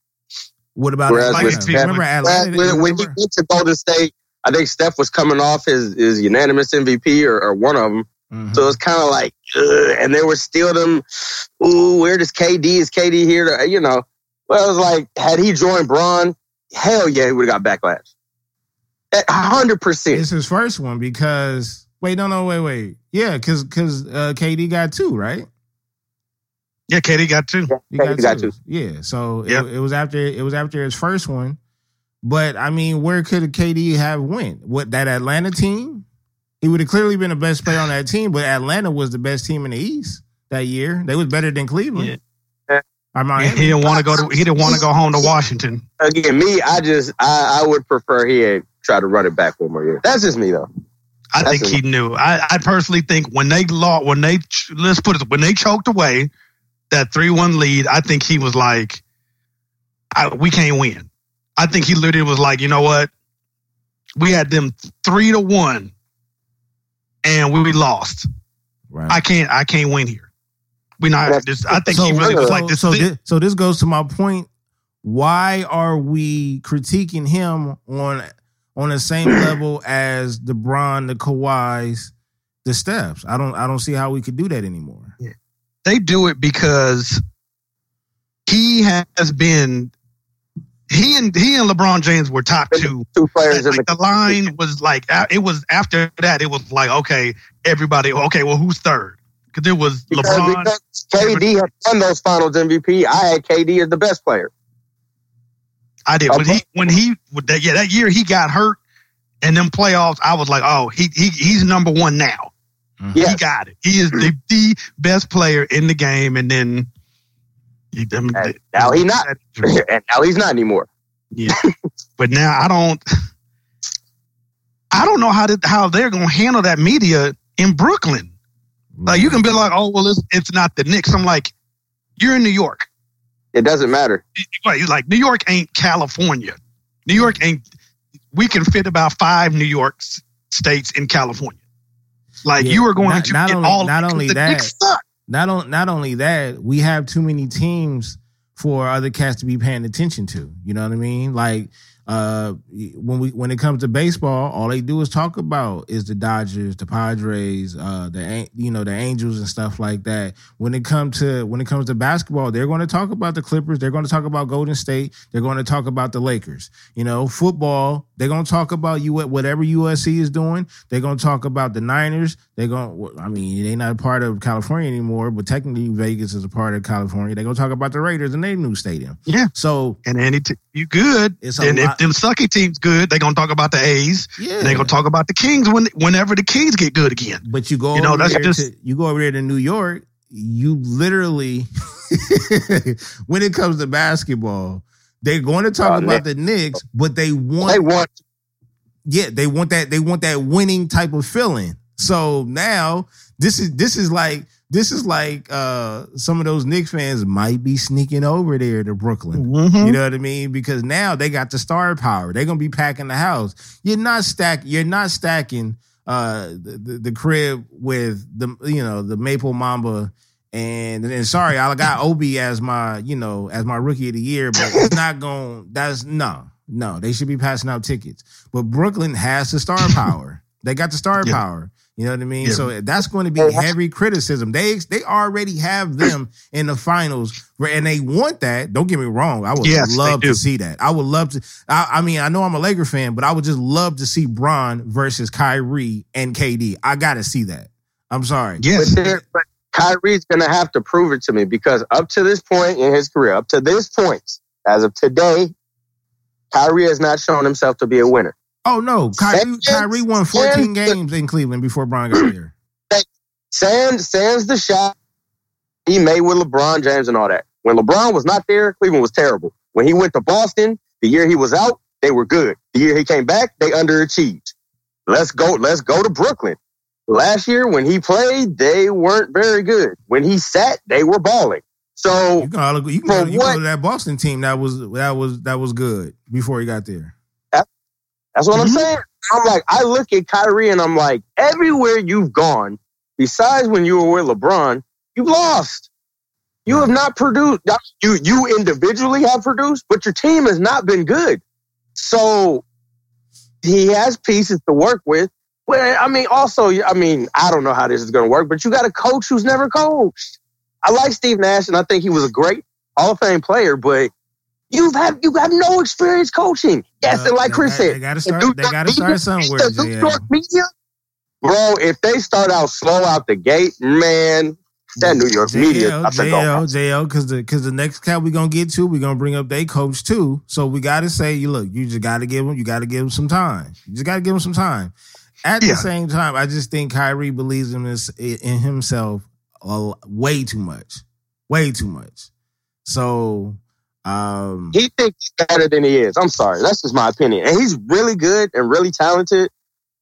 What about Whereas with- remember Atlanta? when, when he went to Golden State, I think Steph was coming off his, his unanimous MVP or, or one of them. Mhm. So it's kind of like, ugh, and there were still them, ooh, where does KD? Is KD here? To, you know, well, it was like, had he joined Bron, hell yeah, he would have got backlash. At 100%. It's his first one because wait, no, no, wait, wait, yeah, because because uh, KD got two, right? Yeah, KD got two. He KD got two. Yeah, so Yep. it, it was after it was after his first one, but I mean, where could KD have went? What that Atlanta team? He would have clearly been the best player on that team, but Atlanta was the best team in the East that year. They was better than Cleveland. Yeah. Or He didn't want to go to. He didn't want to go home to Washington. Again, me, I just, I, I would prefer he had tried to run it back one more year. That's just me, though. I That's think a- he knew. I, I personally think when they lost, when they let's put it, when they choked away that three one lead, I think he was like, I, "We can't win." I think he literally was like, "You know what? We had them three to one, and we lost. Right. I can't. I can't win here. We not. This, I think he really was like this. So, is this, so this goes to my point. Why are we critiquing him on on the same level as the Bron, the Kawhis, the Stephs? I don't I don't see how we could do that anymore. Yeah. they do it because he has been he and he and LeBron James were top two. Two players in the the line was like it was after that it was like okay everybody okay well who's third because it was because, LeBron because KD had won those finals MVP. I had KD as the best player. I did when he uh-huh. when he that yeah that year he got hurt and them playoffs I was like oh he, he he's number one now mm-hmm. he Yes. got it he is the, the best player in the game and then he, I mean, And now he not. and now he's not anymore. Yeah, but now I don't. I don't know how to, how they're gonna handle that media in Brooklyn. Like you mm-hmm. can be like, oh well, it's it's not the Knicks. I'm like, you're in New York. It doesn't matter. Like, like New York ain't California. New York ain't. We can fit about five New York states in California. Like Yeah, you are going not- to not get only- all. not only that, Not on, not only that, we have too many teams for other cats to be paying attention to. You know what I mean? Like uh, when we when it comes to baseball, all they do is talk about is the Dodgers, the Padres, uh, the you know the Angels and stuff like that. When it comes to when it comes to basketball, they're going to talk about the Clippers. They're going to talk about Golden State. They're going to talk about the Lakers. You know, football. They're going to talk about you whatever USC is doing. They're going to talk about the Niners. They're going. I mean, they're not a part of California anymore, but technically Vegas is a part of California. They're going to talk about the Raiders and their new stadium. Yeah. So and any t- you good. It's and if them sucky teams good, they're gonna talk about the A's. Yeah. They're gonna talk about the Kings when whenever the Kings get good again. But you go, you know, that's just to, you go over there to New York. You literally, when it comes to basketball, they're going to talk uh, about the Knicks, but they want, they want, yeah, they want that, they want that winning type of feeling. So now this is this is like this is like uh, some of those Knicks fans might be sneaking over there to Brooklyn. Mm-hmm. You know what I mean? Because now they got the star power. They're gonna be packing the house. You're not stack. You're not stacking uh, the, the, the crib with the you know the Maple Mamba. And, and sorry, I got Obi as my you know as my rookie of the year, but it's not going. That's no, no. They should be passing out tickets. But Brooklyn has the star power. They got the star yeah. power. You know what I mean? Yeah. So that's going to be heavy criticism. They they already have them in the finals, and they want that. Don't get me wrong. I would yes, love to see that. I would love to. I, I, mean, I know I'm a Laker fan, but I would just love to see Bron versus Kyrie and KD. I got to see that. I'm sorry. Yes. But, but Kyrie's going to have to prove it to me because up to this point in his career, up to this point, as of today, Kyrie has not shown himself to be a winner. Oh no, Kyrie, Kyrie won 14 games in Cleveland before Bron got here. Sans, Sands the shot he made with LeBron James and all that. When LeBron was not there, Cleveland was terrible. When he went to Boston, the year he was out, they were good. The year he came back, they underachieved. Let's go. Let's go to Brooklyn. Last year, when he played, they weren't very good. When he sat, they were balling. So you can, you can, you can go to that Boston team that was that was that was good before he got there. That's what mm-hmm. I'm saying. I'm like, I look at Kyrie and I'm like, everywhere you've gone, besides when you were with LeBron, you've lost. You have not produced. You you individually have produced, but your team has not been good. So he has pieces to work with. Well, I mean, also, I mean, I don't know how this is going to work, but you got a coach who's never coached. I like Steve Nash, and I think he was a great Hall of Fame player, but you have you have no experience coaching. Yes, uh, and like Chris said, they got to start. They got to start somewhere. The New York media, bro. If they start out slow out the gate, man, that New York JL, media. JL, JL, because the because the next cat we gonna get to, we're gonna bring up their coach too. So we got to say, you look, you just got to give him, you got to give him some time. You just got to give him some time. At yeah. the same time, I just think Kyrie believes in this in himself way too much, way too much. So um, he thinks better than he is. I'm sorry, that's just my opinion. And he's really good and really talented,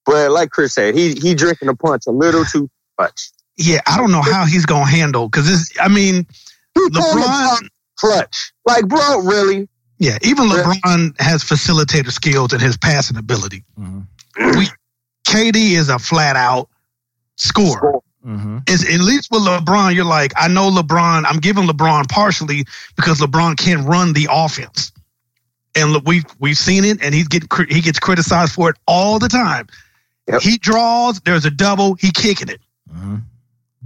but like Chris said, he he drinking the punch a little too much. Yeah, I don't know how he's gonna handle because I mean, LeBron clutch. Like, bro, really? Yeah, even really? LeBron has facilitator skills and his passing ability. Mm-hmm. We, KD is a flat out scorer. Mm-hmm. Is at least with LeBron, you're like, I know LeBron. I'm giving LeBron partially because LeBron can run the offense, and we we've seen it, and he's getting he gets criticized for it all the time. Yep. He draws. There's a double. He kicking it. Mm-hmm.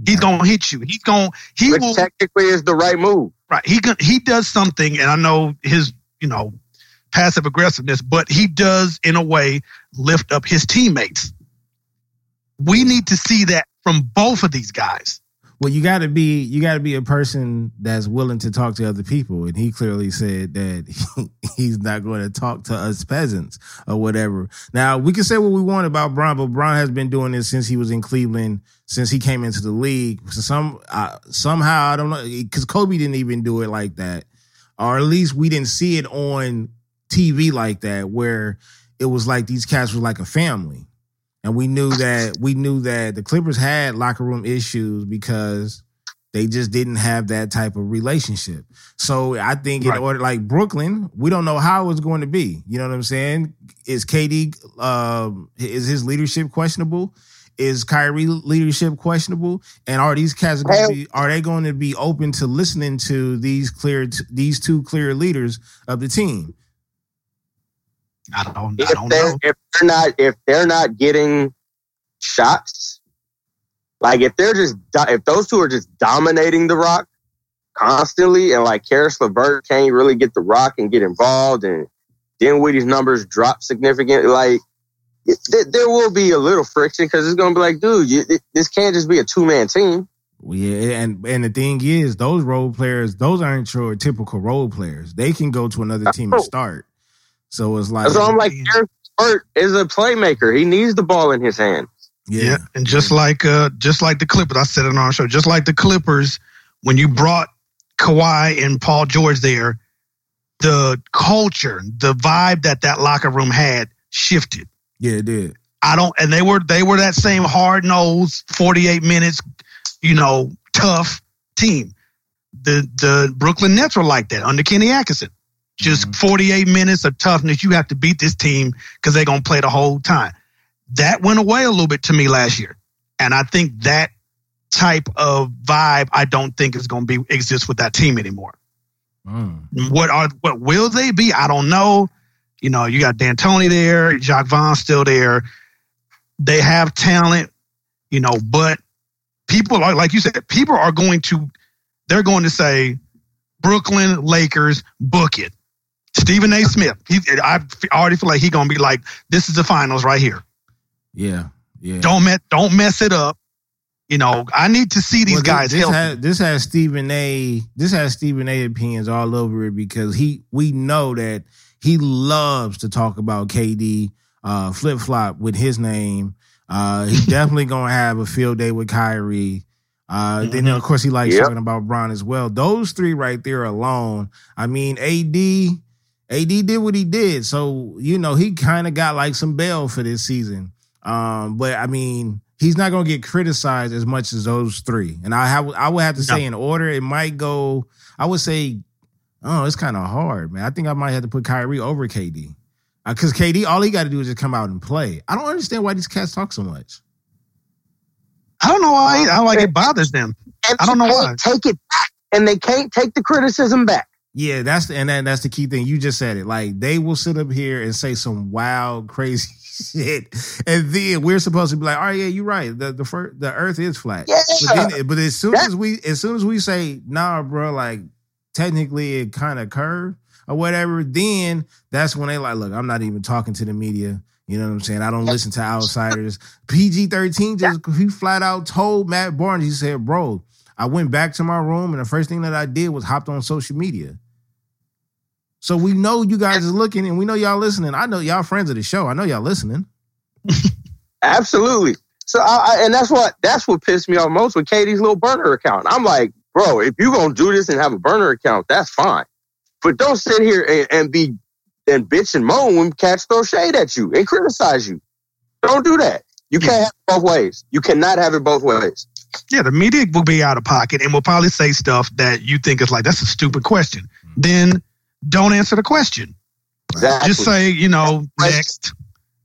He's gonna hit you. He's gonna he Which will technically is the right move. Right. He he does something, and I know his you know passive aggressiveness, but he does in a way lift up his teammates. We need to see that from both of these guys. Well, you got to be you got to be a person that's willing to talk to other people, and he clearly said that he, he's not going to talk to us peasants or whatever. Now we can say what we want about Bron, but Bron has been doing this since he was in Cleveland, since he came into the league. So some uh, somehow I don't know because Kobe didn't even do it like that, or at least we didn't see it on TV like that, where it was like these cats were like a family and we knew that we knew that the Clippers had locker room issues because they just didn't have that type of relationship. So I think right. in order, like Brooklyn, we don't know how it's going to be. You know what I'm saying? Is KD um, is his leadership questionable? is Kyrie leadership questionable? And are these cats going to be, are they going to be open to listening to these clear these two clear leaders of the team? I don't, I don't know. If they're not if they're not getting shots, like if they're just if those two are just dominating the rock constantly, and like Caris LeVert can't really get the rock and get involved, and Dinwiddie's numbers drop significantly, like it, there will be a little friction because it's going to be like, dude, you, this can't just be a two man team. Yeah, and and the thing is, those role players, those aren't your typical role players. They can go to another team and start. So it's like so I'm like Bert is a playmaker. He needs the ball in his hand. Yeah. yeah. And just like uh just like the Clippers, I said it on our show, just like the Clippers, when you brought Kawhi and Paul George there, the culture, the vibe that that locker room had shifted. Yeah, it did. I don't, and they were they were that same hard nosed, forty eight minutes, you know, tough team. The the Brooklyn Nets were like that under Kenny Atkinson. Just mm-hmm. 48 minutes of toughness. You have to beat this team because they're going to play the whole time. That went away a little bit to me last year. And I think that type of vibe, I don't think is going to be exist with that team anymore. Mm. What are what will they be? I don't know. You know, you got D'Antoni there, Jacque Vaughn still there. They have talent, you know, but people are like you said, people are going to they're going to say Brooklyn Lakers book it. Stephen A. Smith. He, I already feel like he's gonna be like, this is the finals right here. Yeah, yeah. Don't mess, don't mess it up. You know, I need to see these well, guys. This, has, this has Stephen A. This has Stephen A. opinions all over it because he we know that he loves to talk about KD uh, flip flop with his name. Uh, he's definitely gonna have a field day with Kyrie. Uh, mm-hmm. Then of course he likes yep. talking about Bron as well. Those three right there alone. I mean, AD AD did what he did. So, you know, he kind of got like some bail for this season. Um, but I mean, he's not going to get criticized as much as those three. And I have, I would have to say no. in order, it might go, I would say, oh, it's kind of hard, man. I think I might have to put Kyrie over KD. Because uh, KD, all he got to do is just come out and play. I don't understand why these cats talk so much. I don't know why. I like it bothers them. And I don't know why. Take it back, and they can't take the criticism back. Yeah, that's the, and that, that's the key thing. You just said it. Like they will sit up here and say some wild, crazy shit, and then we're supposed to be like, "Oh yeah, you're right. The the first, the Earth is flat." Yeah. But, then, but as soon as we as soon as we say, "Nah, bro," like technically it kind of curved or whatever, then that's when they like, "Look, I'm not even talking to the media." You know what I'm saying? I don't listen to outsiders. PG 13 just he flat out told Matt Barnes, he said, Bro, I went back to my room and the first thing that I did was hopped on social media. So we know you guys are looking and we know y'all listening. I know y'all friends of the show. I know y'all listening. Absolutely. So I, I, and that's what that's what pissed me off most with KD's little burner account. I'm like, bro, if you're gonna do this and have a burner account, that's fine. But don't sit here and, and be and bitch and moan when cats throw shade at you and criticize you. Don't do that. You can't have it both ways. You cannot have it both ways. Yeah, the media will be out of pocket and will probably say stuff that you think is like, that's a stupid question. Then don't answer the question. Exactly. Just say, you know, next.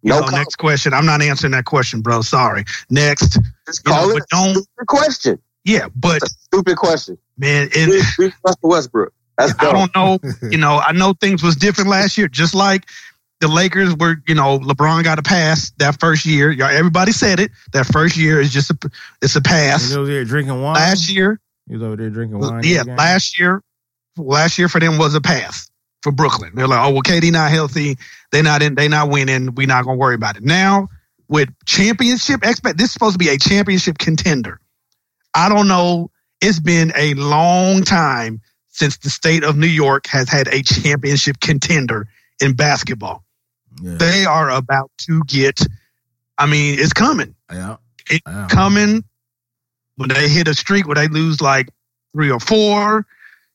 You no know, next question. I'm not answering that question, bro. Sorry. Next. Just call know, it don't, stupid question. Yeah, but stupid question. Man, it, Russell Westbrook. That's I don't know. You know, I know things was different last year. Just like the Lakers were, you know, LeBron got a pass that first year. Everybody said it. That first year is just a, it's a pass. He was over there drinking wine. Last year, he was over there drinking wine. Yeah, last year, last year for them was a pass for Brooklyn. They're like, oh well, KD not healthy. They're not in. They not winning. We're not gonna worry about it. Now with championship expect, this is supposed to be a championship contender. I don't know. It's been a long time since the state of New York has had a championship contender in basketball. Yeah. They are about to get. I mean, it's coming. Yeah, it's coming. When they hit a streak where they lose like three or four,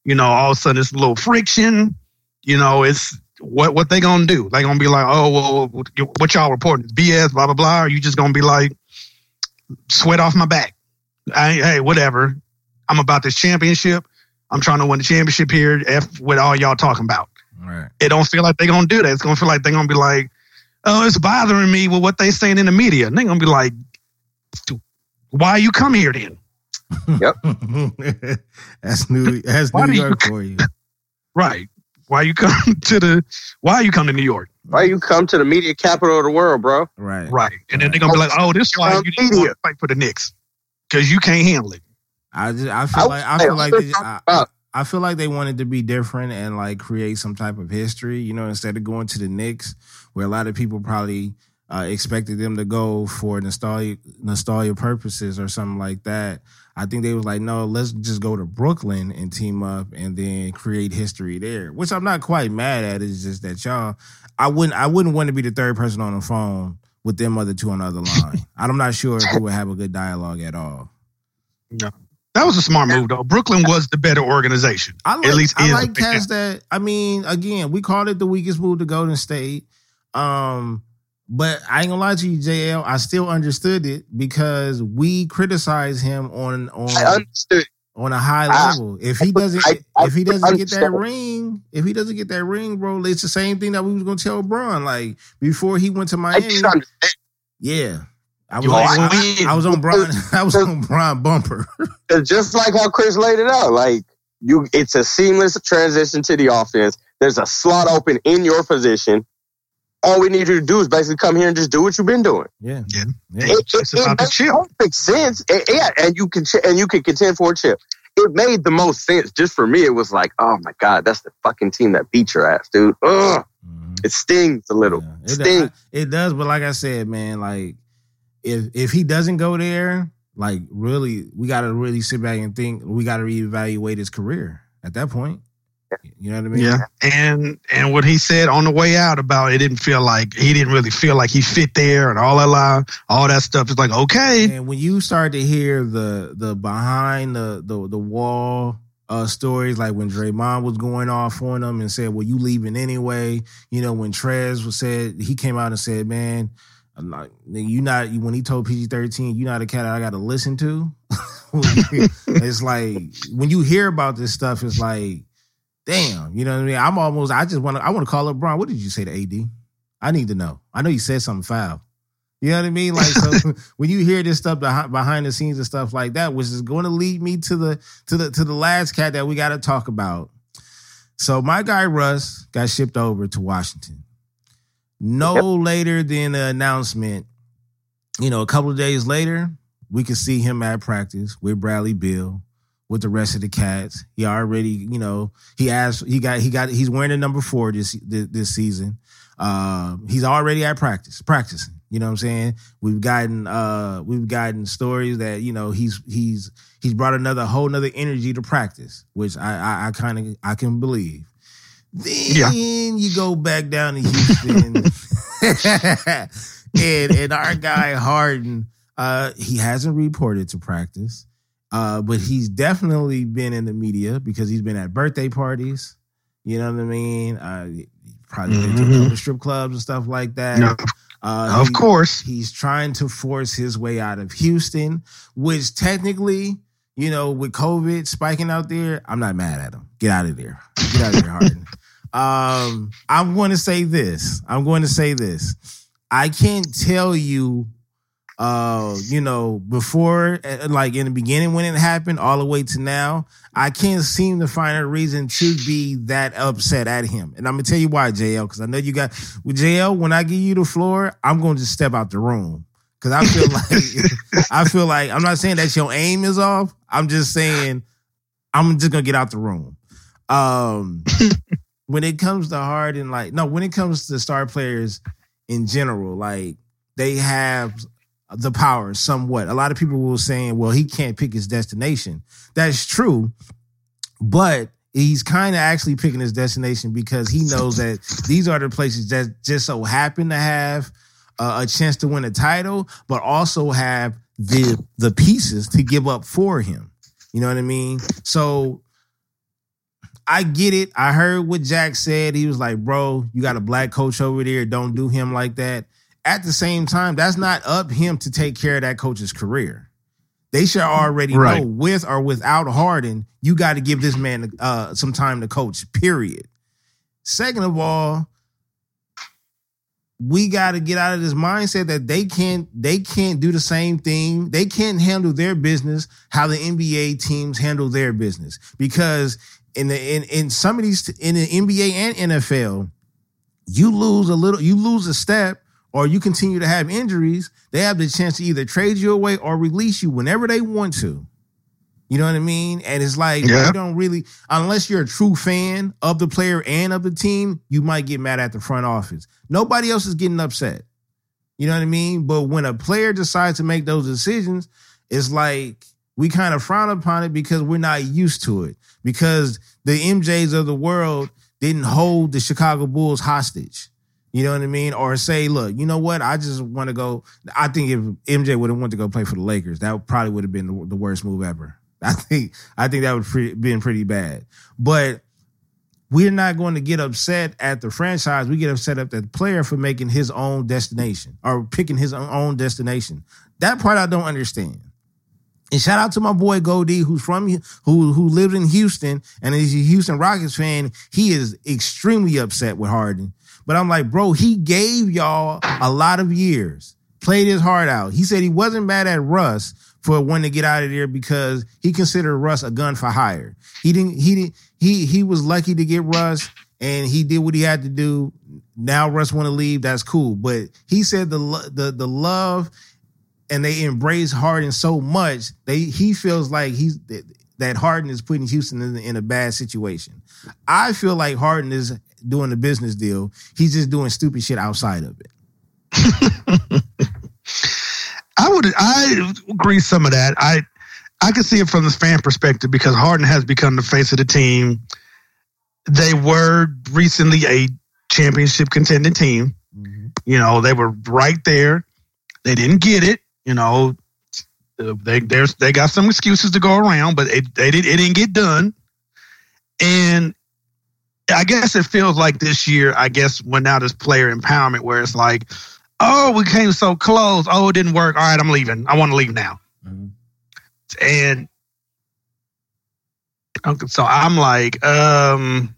you know, all of a sudden it's a little friction. You know, it's what what they gonna do? They gonna be like, oh well, what y'all reporting? It's BS, blah blah blah. Or you just gonna be like, sweat off my back? I, hey, whatever. I'm about this championship. I'm trying to win the championship here. F what all y'all talking about. Right. It don't feel like they're gonna do that. It's gonna feel like they're gonna be like, oh, it's bothering me with what they saying in the media. And they're gonna be like, Why you come here then? Yep. that's New. That's Why New do you- York for you. Right. Why you come to the? Why you come to New York? Why you come to the media capital of the world, bro? Right. Right. And then they're gonna be like, "Oh, this is why you didn't want to fight for the Knicks because you can't handle it." I just. I feel I like. I feel like. I They, I, I feel like they wanted to be different and like create some type of history. You know, instead of going to the Knicks, where a lot of people probably uh, expected them to go for nostalgia nostalgia purposes or something like that. I think they was like, no, let's just go to Brooklyn and team up and then create history there. Which I'm not quite mad at. It's just that y'all, I wouldn't, I wouldn't want to be the third person on the phone with them other two on the other line. I'm not sure if we would have a good dialogue at all. No. That was a smart move, though. Brooklyn was the better organization. I like, At least I like cats that. I mean, again, we called it the weakest move to Golden State. Um, but I ain't gonna lie to you, JL. I still understood it because we criticize him on on on a high I- level. If he doesn't, I- I if he doesn't get that ring, if he doesn't get that ring, bro, it's the same thing that we was gonna tell Bron. Like before he went to Miami, yeah. I was, like, I I, mean, I was on Bron. I was on Bron bumper. Just like how Chris laid it out. Like you, it's a seamless transition to the offense. There's a slot open in your position. All we need you to do is basically come here and just do what you've been doing. Yeah, Yeah. yeah. It, It's it, about it the makes chip. sense. It- yeah, and you can ch- and you can contend for a chip. It made the most sense. Just for me, it was like, oh my god, that's the fucking team that beat your ass, dude. Ugh, Mhm. it stings a little. Yeah, It it, stings. I- it does, but like I said, man, like if if he doesn't go there, like really, we got to really sit back and think. We got to reevaluate his career at that point. You know what I mean? Yeah. And and what he said on the way out about it didn't feel like he didn't really feel like he fit there and all that lie, all that stuff is like okay. And when you start to hear the the behind the the the wall uh stories, like when Draymond was going off on them and said, "Well, you leaving anyway." You know, when Trez was said, he came out and said, "Man." I'm not, you not when he told PG thirteen, you not a cat I got to listen to. it's like when you hear about this stuff, it's like, damn, you know what I mean. I'm almost, I just want to, I want to call up Brian. What did you say to AD? I need to know. I know you said something foul. You know what I mean? Like so, when you hear this stuff behind, behind the scenes and stuff like that, which is going to lead me to the to the to the last cat that we got to talk about. So my guy Russ got shipped over to Washington. No Yep. later than the announcement, you know, a couple of days later, we could see him at practice with Bradley Beal, with the rest of the cats. He already, you know, he asked, he got, he got, he's wearing the number four this this, this season. Uh, he's already at practice, practicing. You know what I'm saying? We've gotten, uh, we've gotten stories that you know he's he's he's brought another whole nother energy to practice, which I I, I kind of I can believe. Then Yeah. you go back down to Houston, and and our guy Harden, uh, he hasn't reported to practice, uh, but he's definitely been in the media because he's been at birthday parties. You know what I mean? Uh, probably been to strip clubs and stuff like that. No, Uh, of he- course. He's trying to force his way out of Houston, which technically, you know, with COVID spiking out there, I'm not mad at him. Get out of there. Get out of there, Harden. um, I'm going to say this. I'm going to say this. I can't tell you, uh, you know, before, uh, like in the beginning when it happened, all the way to now, I can't seem to find a reason to be that upset at him. And I'm gonna tell you why, JL, because I know you got with JL. When I give you the floor, I'm going to just step out the room because I feel like I feel like I'm not saying that your aim is off. I'm just saying I'm just gonna get out the room. Um, when it comes to Harden, like no, when it comes to star players in general, like they have the power somewhat. A lot of people will saying, well, he can't pick his destination. That's true, but he's kind of actually picking his destination because he knows that these are the places that just so happen to have uh, a chance to win a title, but also have the the pieces to give up for him. You know what I mean? So I get it. I heard what Jack said. He was like, "Bro, you got a black coach over there. Don't do him like that." At the same time, that's not up him to take care of that coach's career. They should already Right. know, with or without Harden, you got to give this man uh, some time to coach. Period. Second of all, we got to get out of this mindset that they can't they can't do the same thing. They can't handle their business how the NBA teams handle their business because in the in, in some of these in the NBA and NFL, you lose a little, you lose a step, or you continue to have injuries. They have the chance to either trade you away or release you whenever they want to. You know what I mean? And it's like Yeah. you don't really, unless you're a true fan of the player and of the team, you might get mad at the front office. Nobody else is getting upset. You know what I mean? But when a player decides to make those decisions, it's like we kind of frown upon it because we're not used to it. Because the MJs of the world didn't hold the Chicago Bulls hostage. You know what I mean? Or say, look, you know what? I just want to go. I think if MJ would have wanted to go play for the Lakers, that probably would have been the, the worst move ever. I think I think that would have been pretty bad. But we're not going to get upset at the franchise. We get upset at the player for making his own destination or picking his own destination. That part I don't understand. And shout out to my boy Goldie, who's from who who lived in Houston and is a Houston Rockets fan. He is extremely upset with Harden. But I'm like, bro, he gave y'all a lot of years, played his heart out. He said he wasn't mad at Russ for wanting to get out of there because he considered Russ a gun for hire. He didn't. He didn't. He he was lucky to get Russ, and he did what he had to do. Now Russ want to leave. That's cool. But he said the the the love and they embrace Harden so much, they he feels like he's that Harden is putting Houston in, in a bad situation. I feel like Harden is doing a business deal. He's just doing stupid shit outside of it. I would I agree some of that. I I can see it from the fan perspective because Harden has become the face of the team. They were recently a championship contending team. Mm-hmm. You know, they were right there. They didn't get it. You know, they there's they got some excuses to go around, but it they did it didn't get done. And I guess it feels like this year. I guess when now this player empowerment, where it's like, oh, we came so close. Oh, it didn't work. All right, I'm leaving. I want to leave now. And so I'm like, um,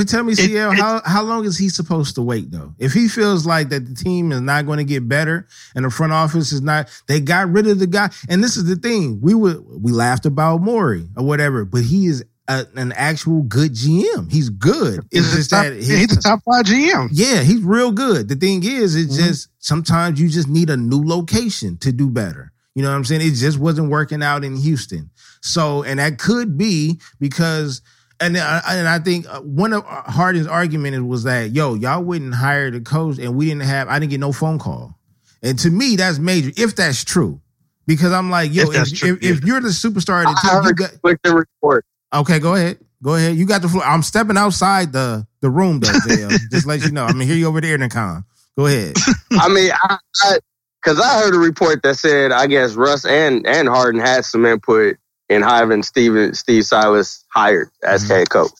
But tell me, CL, it- how how long is he supposed to wait though? If he feels like that the team is not going to get better and the front office is not, they got rid of the guy. And this is the thing: we would we laughed about Morey or whatever, but he is a, an actual good GM. He's good. It's just top, that his- he's a top five GM. yeah, he's real good. The thing is, it's Mhm. just sometimes you just need a new location to do better. You know what I'm saying? It just wasn't working out in Houston. So, and that could be because, and I, and I think uh, one of Harden's argument was that, yo, y'all wouldn't hire the coach and we didn't have, I didn't get no phone call. And to me, that's major, if that's true. Because I'm like, yo, If if, if, if, you're the superstar of the I team, you got, conflicting report. okay, go ahead. Go ahead. You got the floor. I'm stepping outside the, the room though, JL. just let you know. I'm gonna hear you over there, Nikon. Go ahead. I mean, I, I Because I heard a report that said, I guess Russ and and Harden had some input in having Steven Steve Silas hired as Mhm. head coach.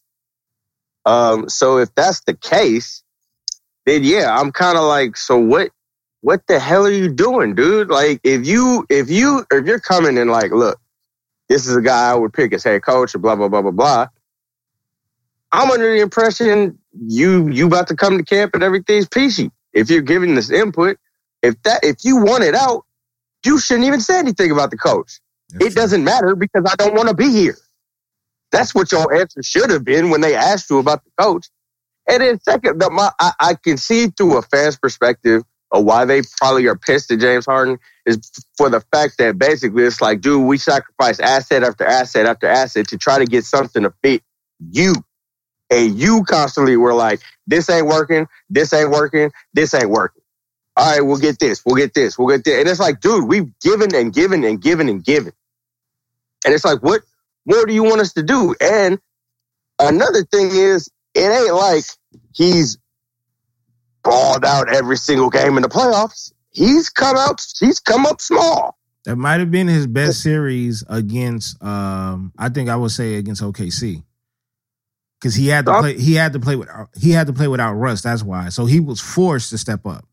Um, so if that's the case, then yeah, I'm kind of like, so what? What the hell are you doing, dude? Like, if you if you if you're coming and like, look, this is a guy I would pick as head coach, blah blah blah blah blah. I'm under the impression you you about to come to camp and everything's peachy. If you're giving this input, if that if you want it out, you shouldn't even say anything about the coach. It doesn't matter because I don't want to be here. That's what your answer should have been when they asked you about the coach. And then second, the, my, I, I can see through a fan's perspective of why they probably are pissed at James Harden is for the fact that basically it's like, dude, we sacrifice asset after asset after asset to try to get something to fit you. And you constantly were like, this ain't working, this ain't working, this ain't working. All right, we'll get this, we'll get this, we'll get this. And it's like, dude, we've given and given and given and given. And it's like, what more do you want us to do? And another thing is, it ain't like he's balled out every single game in the playoffs. He's come out, he's come up small. That might have been his best series against. Um, I think I would say against OKC, because he had to play. He had to play with. He had to play without Russ. That's why. So he was forced to step up.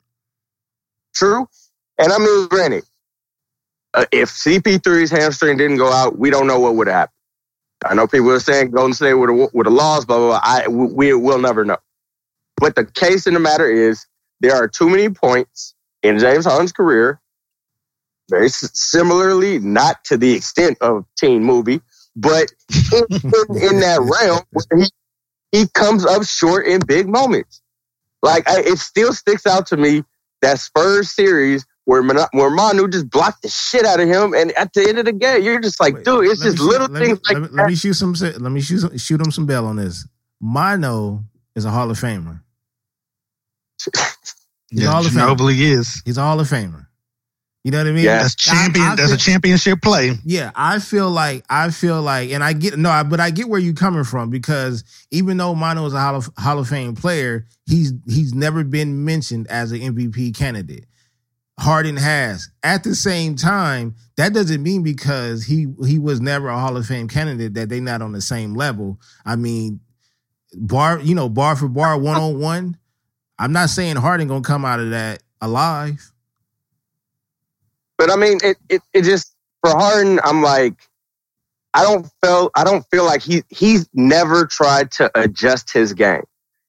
True. And I mean, granted, uh, if CP3's hamstring didn't go out, we don't know what would happen. I know people are saying Golden State would have would have lost, blah blah blah. I we we'll never know. But the case in the matter is, there are too many points in James Harden's career. Very similarly, not to the extent of teen movie, but in, in, in that realm where he, he comes up short in big moments. Like I, it still sticks out to me that Spurs series where Manu, where Manu just blocked the shit out of him, and at the end of the game, you're just like, Wait, dude, it's just shoot- little let me- things like let me, that. let me shoot some. Let me shoot some, shoot him some bell on this. Manu is a Hall of Famer. He's Yeah, Hall of Fame. Ginobili is. He's a Hall of Famer. You know what I mean? Yeah. That's champion. I- I that's a championship play. Yeah, I feel like I feel like, and I get no, I- but I get where you're coming from because even though Manu is a Hall of, Hall of Fame player, he's he's never been mentioned as an MVP candidate. Harden has. At the same time, that doesn't mean because he he was never a Hall of Fame candidate that they're not on the same level. I mean, bar you know bar for bar one on one. I'm not saying Harden gonna come out of that alive. But I mean, it, it it just for Harden, I'm like, I don't feel I don't feel like he he's never tried to adjust his game.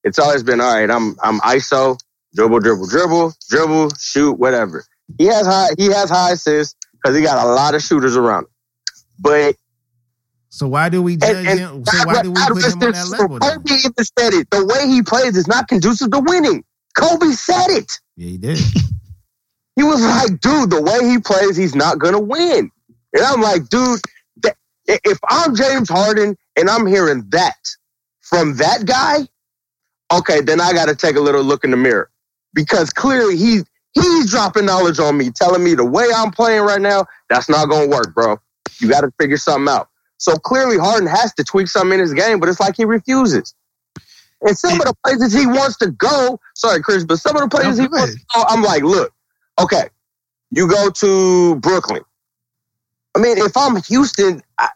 It's always been all right. I'm I'm ISO, dribble, dribble, dribble, dribble, shoot, whatever. He has high he has high assists because he got a lot of shooters around. him. But So why do we judge and, and him? So why do we put him on that level? Kobe even said it. The way he plays is not conducive to winning. Kobe said it. Yeah, he did. He was like, dude, the way he plays, he's not gonna win. And I'm like, dude, that, if I'm James Harden and I'm hearing that from that guy, okay, then I got to take a little look in the mirror because clearly he's he's dropping knowledge on me, telling me the way I'm playing right now, that's not gonna work, bro. You got to figure something out. So clearly, Harden has to tweak something in his game, but it's like he refuses. And some of the places he wants to go, sorry, Chris, but some of the places he wants to go, I'm like, look, okay, you go to Brooklyn. I mean, if I'm Houston, I,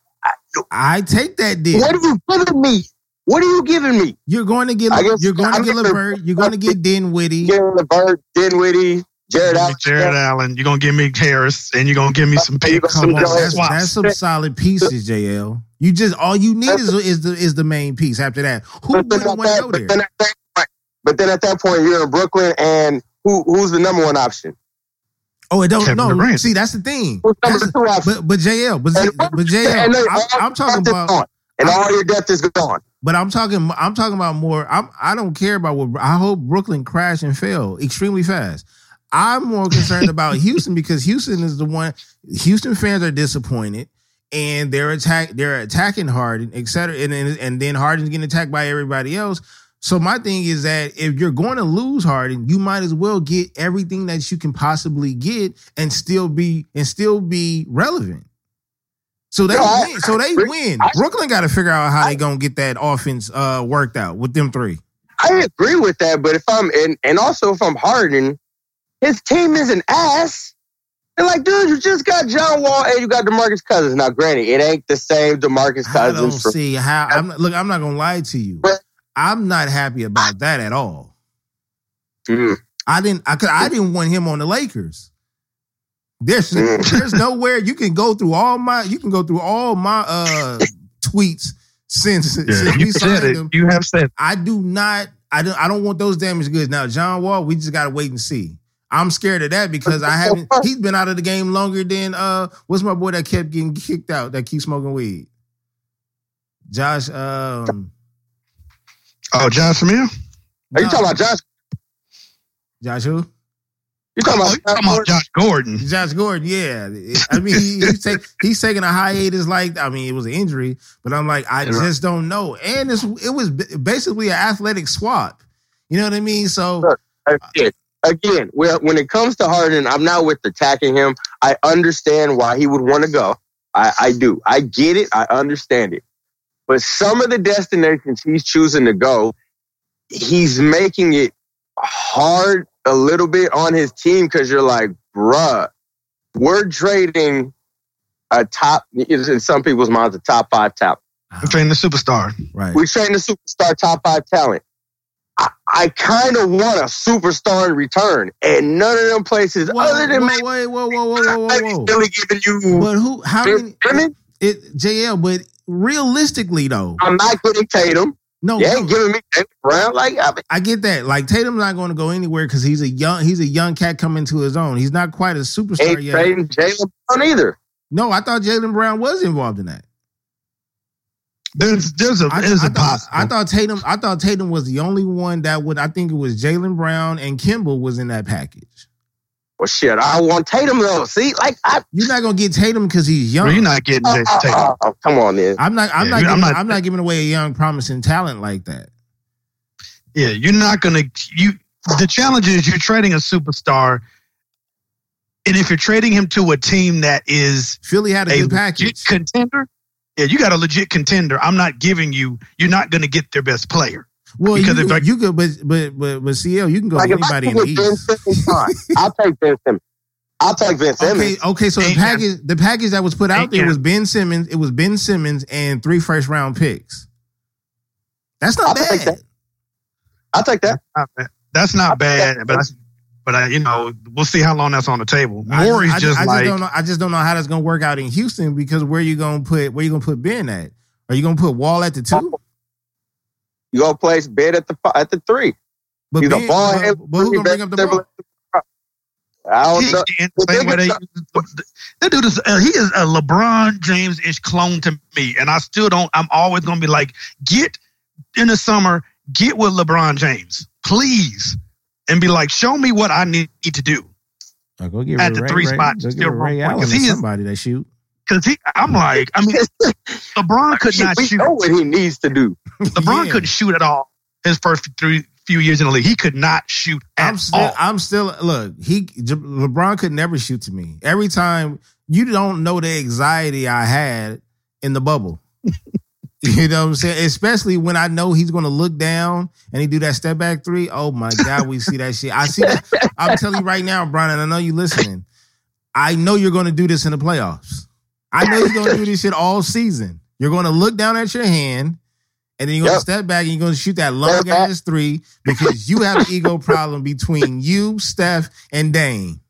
I take that deal. what are you giving me? What are you giving me? You're going to get I guess- you're going I to get guess- Levert. You're going to get Dinwiddie. Giving LeVert, Dinwiddie, Jarrett Allen. Jarrett Allen. You're gonna give me Harris, and you're gonna give me some picks. Come on, Some that's, that's some solid pieces, JL. You just all you need is is the is the main piece. After that, who but wouldn't want to that, go but, there? then at that point, but then at that point, you're in Brooklyn, and who who's the number one option? Oh, it don't Kevin no. Durant. See, that's the thing. That's- two but but JL, but, but JL, I'm, I'm talking about. and all your depth is gone. But I'm talking. I'm talking about more. I'm. I don't care about what. I hope Brooklyn crash and fail extremely fast. I'm more concerned about Houston because Houston is the one. Houston fans are disappointed, and they're attack. They're attacking Harden, et cetera, and then and then Harden's getting attacked by everybody else. So my thing is that if you're going to lose Harden, you might as well get everything that you can possibly get and still be and still be relevant. So they I- win. So they I- win. I- Brooklyn got to figure out how they gonna get that offense uh, worked out with them three. I agree with that, but if I'm and and also if I'm Harden, his team is an ass. And like, dude, you just got John Wall and you got Demarcus Cousins. Now, granted, it ain't the same Demarcus Cousins. I don't from- see how. I'm look. I'm not gonna lie to you. But- I'm not happy about that at all. Mm. I didn't. I. I didn't want him on the Lakers. There's there's nowhere you can go through all my. You can go through all my uh tweets since Yeah, since you we said signed it. him. You have said I do not. I don't. I don't want those damaged goods. Now, John Wall, we just gotta wait and see. I'm scared of that because I haven't. He's been out of the game longer than uh. What's my boy that kept getting kicked out? That keeps smoking weed. Josh. Um. Oh, John Samir? Are you talking about Josh? Josh who? You talking Oh, about, you talking about Josh Gordon? Josh Gordon, yeah. I mean, he, he's, take, he's taking a hiatus. Like, I mean, it was an injury, but I'm like, I just don't know. And it's, it was basically an athletic swap. You know what I mean? So, Again, again, when it comes to Harden, I'm not with attacking him. I understand why he would want to go. I, I do. I get it. I understand it. But some of the destinations he's choosing to go, he's making it hard a little bit on his team because you're like, bruh, we're trading a top, in some people's minds, a top five talent. Uh-huh. I'm training the superstar. right. We're trading a superstar top five talent. I, I kind of want a superstar in return, and none of them places, Whoa, other than whoa, wait, whoa, whoa, whoa, whoa, whoa, whoa. really giving you But who, how Ben many, Simmons, it, JL, but realistically though, I'm not getting Tatum. No, You no, ain't giving me Jaylen Brown. Like, I mean, I get that. Like Tatum's not going to go anywhere because he's a young he's a young cat coming to his own. He's not quite a superstar ain't yet. trading Jaylen Brown either. No, I thought Jaylen Brown was involved in that. There's there's a I, there's I a thought, possible. I thought Tatum. I thought Tatum was the only one that would. I think it was Jalen Brown and Kimball was in that package. Well, shit, I want Tatum though. See, like, I. You're not gonna get Tatum because he's young. Well, you're not getting oh, Jayson Tatum. oh, oh, come on, then. I'm not. I'm Yeah, not. I'm Giving, not- I'm not giving away a young, promising talent like that. Yeah, you're not gonna you. The challenge is you're trading a superstar, and if you're trading him to a team that is Philly had a, a good legit package. contender, yeah, you got a legit contender. I'm not giving you. You're not gonna get their best player. Well, because you, if I- you could, but but but but CL, you can go Like, to if anybody in the East. Simmons, I'll take Ben Simmons. I'll take Ben Simmons. okay. So the Ain't package, the package that was put out Ain't there can. was Ben Simmons. It was Ben Simmons and three first round picks. That's not I'll take bad. that. I'll take that. Not bad. That's not bad, but that's, but I, you know we'll see how long that's on the table. I Morey's I just, I like don't know. I just don't know how that's gonna work out in Houston because where you gonna put where you gonna put Ben at? Are you gonna put Wall at the two? You go place Ben at the at the three. But, He's a ball but, but who gonna bring up the ball? I don't He, know. and the same way they that dude is uh, he is a LeBron James ish clone to me, and I still don't. I'm always gonna be like, get in the summer, get with LeBron James, please, and be like, show me what I need to do. Oh, go get At rid the three Ray, Ray, spot, Go still get rid of Ray Allen he is- somebody that shoot. Because he, I'm like, I mean, LeBron could not we shoot. know what he needs to do. LeBron Yeah. couldn't shoot at all. His first three few years in the league, he could not shoot at I'm still, all. I'm still. Look, he LeBron could never shoot to me. Every time you don't know the anxiety I had in the bubble. you know what I'm saying? Especially when I know he's going to look down and he do that step back three. Oh my god, we see that shit. I see. That. I'm telling you right now, Bron. And I know you listening. I know you're going to do this in the playoffs. I know you're going to do this shit all season. You're going to look down at your hand. And then you're gonna Yep. step back and you're gonna shoot that long ass three because you have an ego problem between you, Steph, and Dame.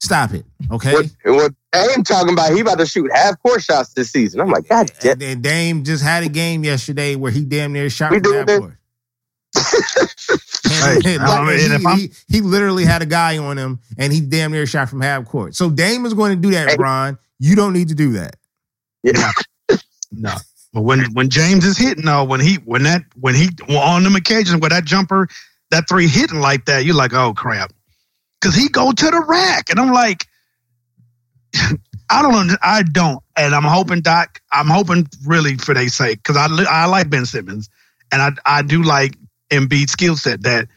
Stop it, okay? What, what Dame talking about? He about to shoot half court shots this season. I'm like, God damn. And, Dame just had a game yesterday where he damn near shot We from half court. And, I mean, he, he- he literally had a guy on him and he damn near shot from half court. So Dame is going to do that, Hey. Ron. You don't need to do that. Yeah. No. But when when James is hitting though, when he when that when he well, on them occasions where that jumper, that three hitting like that, you're like, oh crap, because he go to the rack, and I'm like, I don't I don't, and I'm hoping Doc, I'm hoping really for their sake because I I like Ben Simmons, and I I do like Embiid's skill set that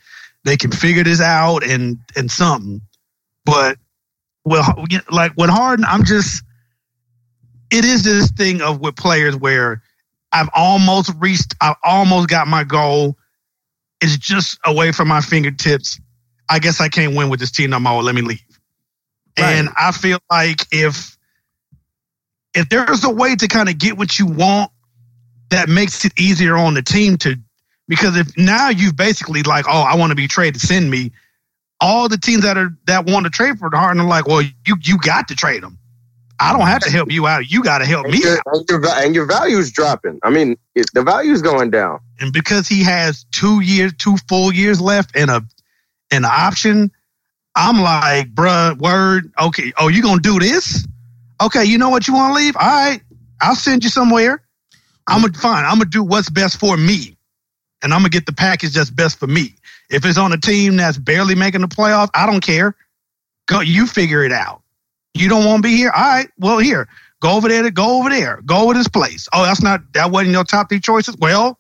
they can figure this out and and something, but well, like with Harden, I'm just it is this thing of with players where I've almost reached, I've almost got my goal. It's just away from my fingertips. I guess I can't win with this team no more. Let me leave. And I feel like if if there's a way to kind of get what you want, that makes it easier on the team to because if now you've basically like, oh, I want to be traded, send me. All the teams that are that want to trade for the Harden are like, well, you you got to trade them. I don't have to mm-hmm. help you out. You got to help And me your, out. and your, and your value's dropping. I mean, it, the value's going down. And because he has two years, two full years left and a an option, I'm like, bruh, word, okay. Oh, you gonna do this? Okay, you know what you want to leave? All right, I'll send you somewhere. I'm gonna fine. I'm gonna do what's best for me, and I'm gonna get the package that's best for me. If it's on a team that's barely making the playoffs, I don't care. Go, you figure it out. You don't want to be here? All right, well here, go over there. To go over there. Go over this place. Oh, that's not that wasn't your top three choices. Well,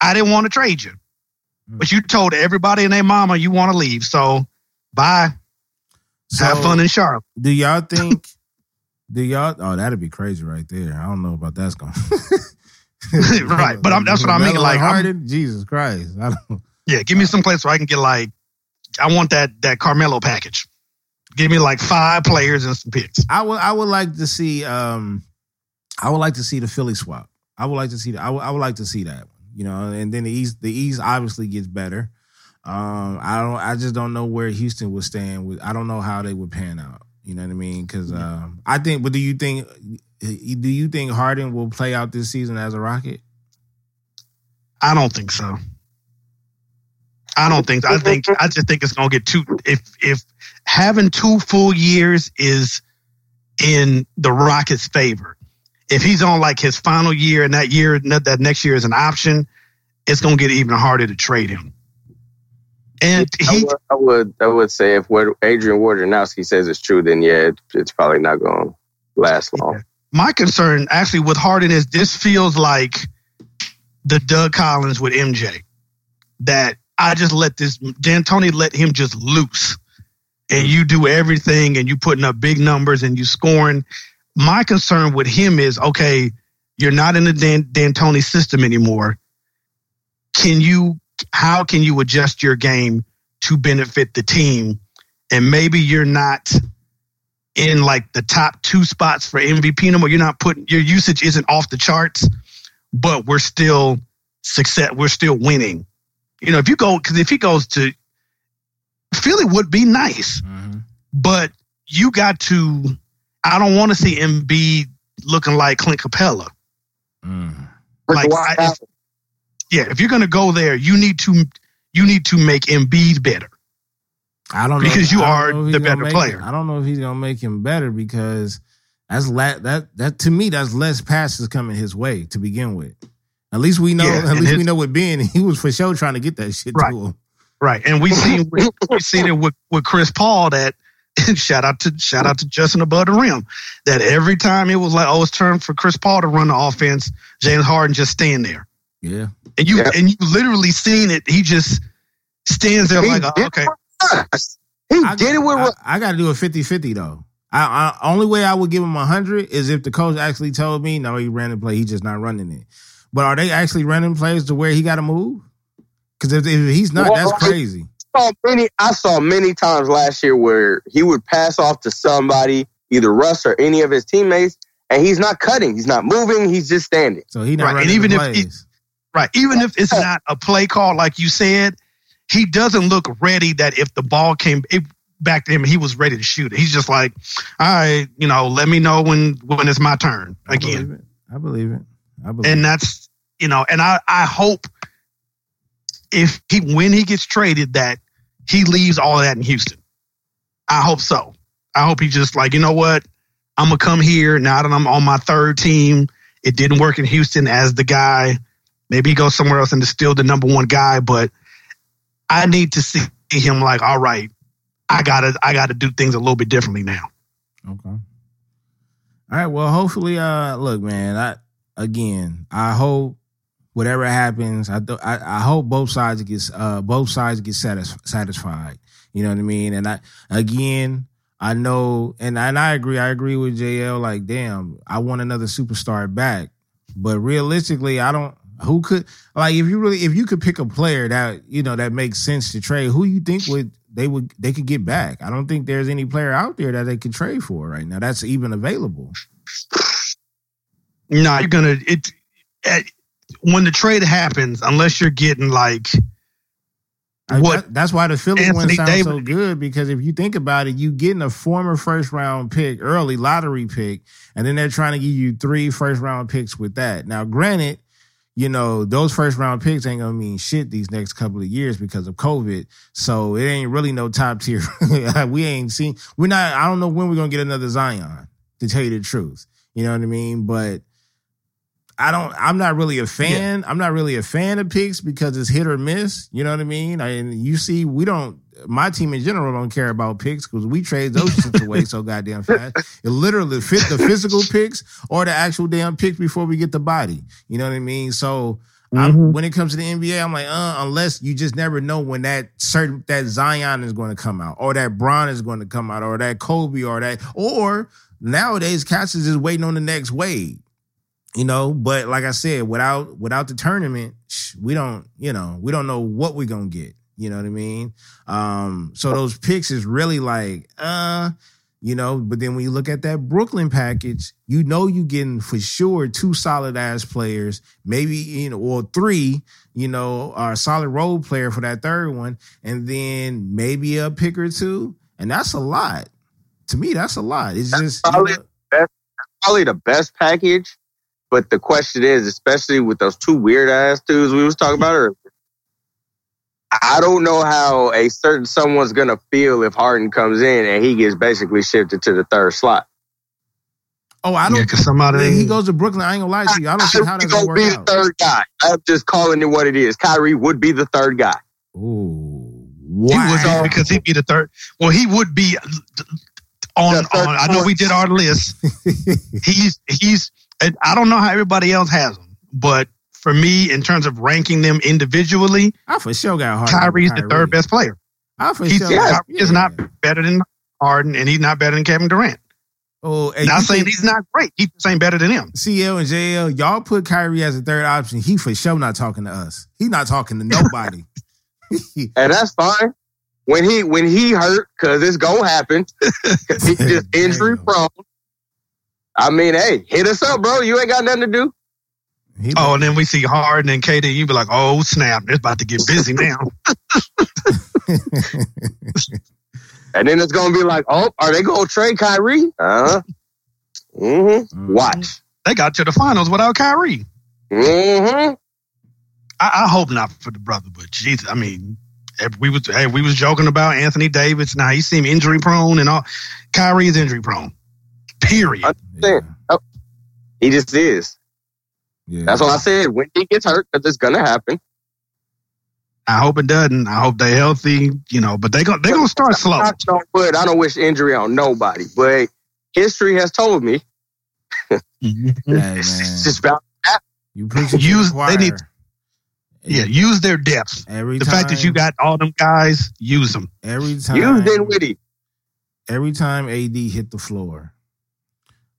I didn't want to trade you, hmm. but you told everybody and their mama you want to leave. So bye. So, Have fun in Charlotte. Do y'all think? do y'all? Oh, that'd be crazy right there. I don't know about that's going. Right, but I'm- that's what I mean, like, Harden, Jesus Christ, I don't. Yeah, give me some place where I can get like, I want that that Carmelo package. Give me like five players and some picks. I would I would like to see um I would like to see the Philly swap. I would like to see that. I would, I would like to see that. You know, and then the East the East obviously gets better. Um I don't I just don't know where Houston would stand with I don't know how they would pan out. You know what I mean? Cuz um I think but do you think do you think Harden will play out this season as a Rocket? I don't think so. I don't think. I think. I just think it's gonna get too. If if having two full years is in the Rockets' favor, if he's on like his final year and that year that next year is an option, it's gonna get even harder to trade him. And he, I would, I would, I would say if what Adrian Wojnarowski says is true, then yeah, it, it's probably not going to last long. Yeah. My concern actually with Harden is this feels like the Doug Collins with MJ. That I just let this D'Antoni let him just loose, and you do everything, and you putting up big numbers, and you scoring. My concern with him is okay, you're not in the Dan, D'Antoni system anymore. Can you how can you adjust your game to benefit the team? And maybe you're not in like the top two spots for MVP no more. You're not putting your usage isn't off the charts, but we're still success. We're still winning. You know, if you go because if he goes to Philly would be nice, mm-hmm. but you got to. I don't want to see Embiid looking like Clint Capela. Mm. Like I, yeah, if you're going to go there, you need to you need to make Embiid better. I don't know because you are the better player. Him, I don't know if he's going to make him better because that's la- that that to me that's less passes coming his way to begin with. At least we know. Yeah, at least his, we know with Ben, he was for sure trying to get that shit right, to him. Right, and we see we seen it with with Chris Paul that. shout out to shout out to Justin above the rim. That every time it was like, oh, it's turn for Chris Paul to run the offense, James Harden just stand there. Yeah. And you yeah. and you literally seen it. He just stands there he like, oh, okay. He I, did it with. I, I got to do a 50-50 though. I, I, only way I would give him hundred is if the coach actually told me, no, he ran the play, he's just not running it. But are they actually running plays to where he got to move? Because if, if, he's not, well, that's crazy. I saw many. I saw many times last year where he would pass off to somebody, either Russ or any of his teammates, and he's not cutting, he's not moving, he's just standing. So he not right. and even if he, Right. Even if it's not a play call, like you said, he doesn't look ready that if the ball came it, back to him, he was ready to shoot it. He's just like, all right, you know, let me know when when it's my turn again. I believe it. I believe and that's you know, and I I hope if he when he gets traded that he leaves all of that in Houston. I hope so. I hope he just like, you know what? I'm gonna come here now that I'm on my third team. It didn't work in Houston as the guy Maybe he goes somewhere else and is still the number one guy, but I need to see him like, all right, I gotta I gotta do things a little bit differently now. Okay. All right. Well, hopefully, uh, look, man. I again, I hope whatever happens, I I, I hope both sides gets uh both sides get satis- satisfied. You know what I mean? And I again, I know, and and I agree. I agree with JL. Like, damn, I want another superstar back. But realistically, I don't. Who could like if you really if you could pick a player that you know that makes sense to trade, who you think would they would they could get back? I don't think there's any player out there that they could trade for right now that's even available. No, you're gonna it, it when the trade happens, unless you're getting like what that, that's why the Philly one sounds Davis. so good because if you think about it, you getting a former first round pick, early lottery pick, and then they're trying to give you three first round picks with that. Now, granted, you know, those first round picks ain't gonna mean shit these next couple of years because of COVID. So it ain't really no top tier. we ain't seen. We're not. I don't know when we're gonna get another Zion. To tell you the truth, you know what I mean. But I don't. I'm not really a fan. Yeah. I'm not really a fan of picks because it's hit or miss. You know what I mean. And you see, we don't my team in general don't care about picks because we trade those shits away so goddamn fast. It literally fit the physical picks or the actual damn picks before we get the body. You know what I mean? So mm-hmm. when it comes to the NBA, I'm like, uh, unless you just never know when that certain that Zion is going to come out, or that Bron is going to come out, or that Kobe, or that, or nowadays, cats is just waiting on the next wave. You know, but like I said, without without the tournament, we don't, you know, we don't know what we're gonna get. You know what I mean? Um, so those picks is really like, uh, you know, but then when you look at that Brooklyn package, you know you getting for sure two solid ass players, maybe, you know, or three, you know, are a solid role player for that third one, and then maybe a pick or two. And that's a lot. To me, that's a lot. It's that's just probably, you know, best, probably the best package But the question is, especially with those two weird ass dudes we was talking about earlier, I don't know how a certain someone's gonna feel if Harden comes in and he gets basically shifted to the third slot. Oh, I don't. Yeah, because somebody he goes to Brooklyn, I ain't gonna lie to you. I don't see how that's Kyrie gonna be work the out. third guy. I'm just calling it what it is. Kyrie would be the third guy. Ooh, He wow. would be because he'd be the third. Well, he would be uh, on. On I know we did our list. He's he's. And I don't know how everybody else has them, but for me, in terms of ranking them individually, I for sure got Harden. Kyrie's the third best player. I for He's, sure. yeah, Kyrie is not better than Harden, and he's not better than Kevin Durant. Oh, and Not you saying he's not great. He's just ain't better than him. CL and JL, y'all put Kyrie as a third option. He for sure not talking to us. He not talking to nobody. And that's fine. When he when he hurt, cause it's gonna happen. 'Cause He's just injury prone. I mean, hey, hit us up, bro. You ain't got nothing to do. He- Oh, and then we see Harden and KD. You be like, oh snap, it's about to get busy now. And then it's gonna be like, oh, are they gonna trade Kyrie? Uh huh. Mm-hmm. Watch. they got to the finals without Kyrie. Mm-hmm. I, I hope not for the brother, but Jesus, I mean, if we was hey, we was joking about Anthony Davis. Now he seemed injury prone and all. Kyrie is injury prone. Period. Yeah. He just is. Yeah. That's what I said. When he gets hurt, because it's gonna happen. I hope it doesn't. I hope they're healthy. You know, but they go they gonna start slow. I don't, but I don't wish injury on nobody. But history has told me Mhm. Hey, man. it's just about that. You preach Use- the they need- choir. Yeah, use their depth. Every The time, fact that you got all them guys, use them. every time you Dinwiddie. every time AD hit the floor,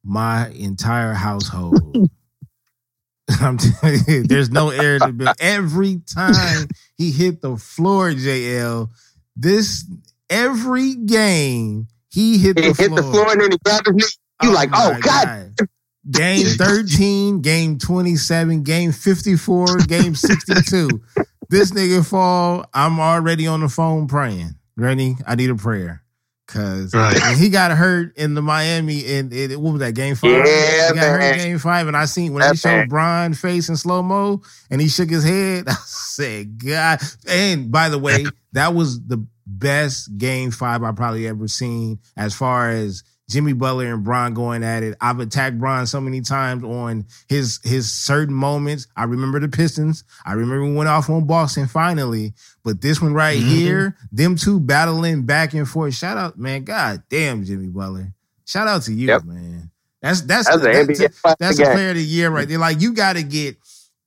my entire household. I'm telling you, there's no air to build. Every time he hit the floor, JL, this every game he hit He the hit floor. the floor and then he grabbed his knee. You oh like, oh my God. Game 13, game 27, game 54, game 62. this nigga fall, I'm already on the phone praying. Granny, I need a prayer. Cause Right. he got hurt in the Miami and it, what was that game five? Yeah, he got hurt man. in game five, and I seen when That they showed man. Bron face in slow mo and he shook his head. I said, God. And by the way, that was the best game five I probably ever seen as far as Jimmy Butler and Bron going at it. I've attacked Bron so many times on his his certain moments. I remember the Pistons. I remember we went off on Boston finally. But this one right Mhm. here, them two battling back and forth. Shout out, man. God damn, Jimmy Butler. Shout out to you, Yep. man. That's that's That's an that's, NBA that's a player of the year right there. Like you got to get,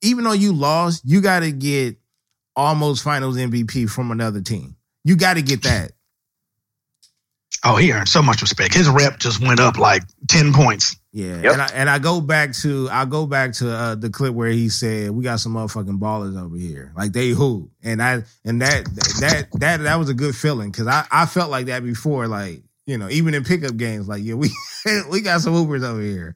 even though you lost, you got to get almost Finals MVP from another team. You got to get that. Oh, he earned so much respect. His rep just went up like ten points. Yeah, Yep. and I and I go back to I go back to uh, the clip where he said we got some motherfucking ballers over here, like they who, and I and that that that that was a good feeling because I I felt like that before, like you know even in pickup games, like yeah we we got some hoopers over here.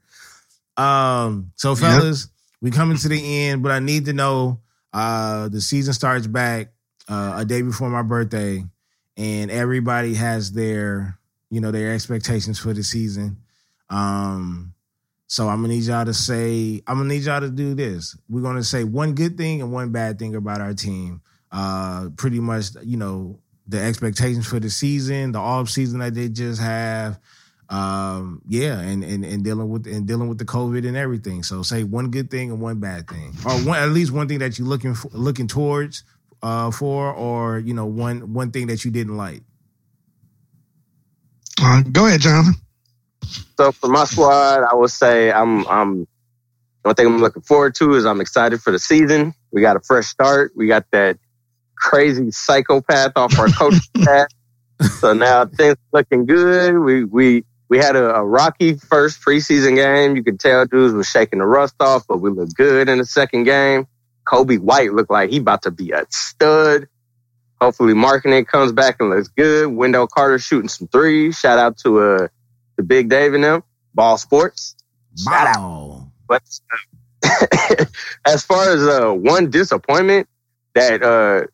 Um, so fellas, we coming to the end, but I need to know uh the season starts back uh, a day before my birthday, and everybody has their you know their expectations for the season. Um, so I'm gonna need y'all to say, I'm gonna need y'all to do this. We're gonna say one good thing and one bad thing about our team. Uh, pretty much, you know, the expectations for the season, the off season that they just have. Um, yeah, and, and and dealing with and dealing with the COVID and everything. So say one good thing and one bad thing, or one at least one thing that you're looking for, looking towards uh for, or you know one one thing that you didn't like. Uh, go ahead, Jonathan. So for my squad, I would say I'm I'm one thing I'm looking forward to is I'm excited for the season. We got a fresh start. We got that crazy psychopath off our coaching staff. So now things looking good. We we we had a, a rocky first preseason game. You could tell dudes was shaking the rust off, but we looked good in the second game. Coby White looked like he about to be a stud. Hopefully Markkanen comes back and looks good. Wendell Carter shooting some threes. Shout out to uh the big Dave and them, Ball Sports. Shout out. But uh, as far as uh, one disappointment, that uh,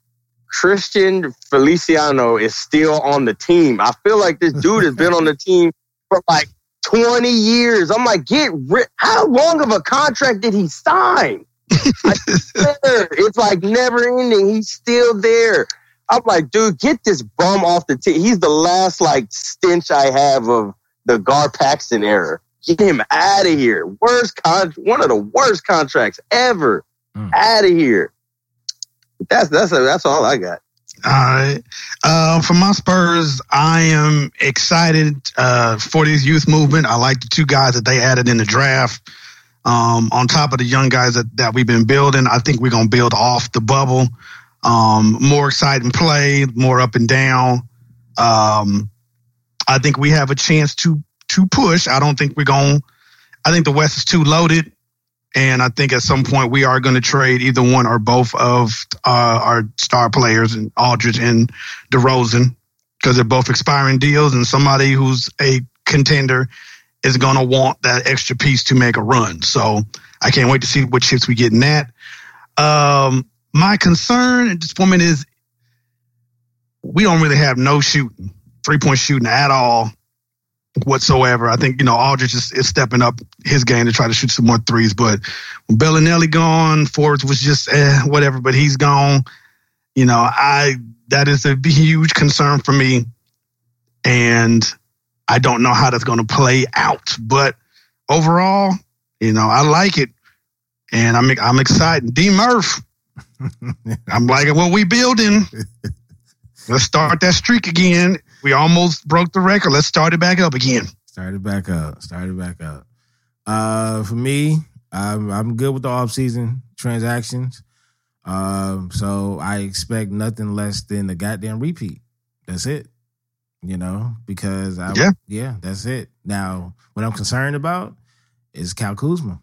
Cristiano Felicio is still on the team. I feel like this dude has been on the team for like 20 years. I'm like, get rid. How long of a contract did he sign? it's like never ending. He's still there. I'm like, dude, get this bum off the team. He's the last like stench I have of the Gar Paxton era. Get him out of here. Worst con, one of the worst contracts ever. Mm. Out of here. That's that's that's all I got. All right. Uh, for my Spurs, I am excited uh, for this youth movement. I like the two guys that they added in the draft. Um, on top of the young guys that, that we've been building, I think we're going to build off the bubble. Um, more exciting play, more up and down. Um, I think we have a chance to to push. I don't think we're going. I think the West is too loaded. And I think at some point we are going to trade either one or both of uh, our star players, and Aldridge and DeRozan, because they're both expiring deals, and somebody who's a contender is going to want that extra piece to make a run. So I can't wait to see what chips we get in that. Um, my concern at this moment is we don't really have no shooting, three point shooting at all whatsoever. I think, you know, Aldridge is, is, stepping up his game to try to shoot some more threes. But when Belinelli gone, Forbes was just eh, whatever, but he's gone. You know, I that is a huge concern for me. And I don't know how that's going to play out. But overall, you know, I like it. And I'm I'm excited. D Murph. I'm liking what we building. Let's start that streak again we almost broke the record. Let's start it back up again. Start it back up. Start it back up. Uh, for me, I'm, I'm good with the off season transactions. Um, so I expect nothing less than the goddamn repeat. That's it. You know, because I yeah, yeah that's it. Now, what I'm concerned about is Cal Kuzma.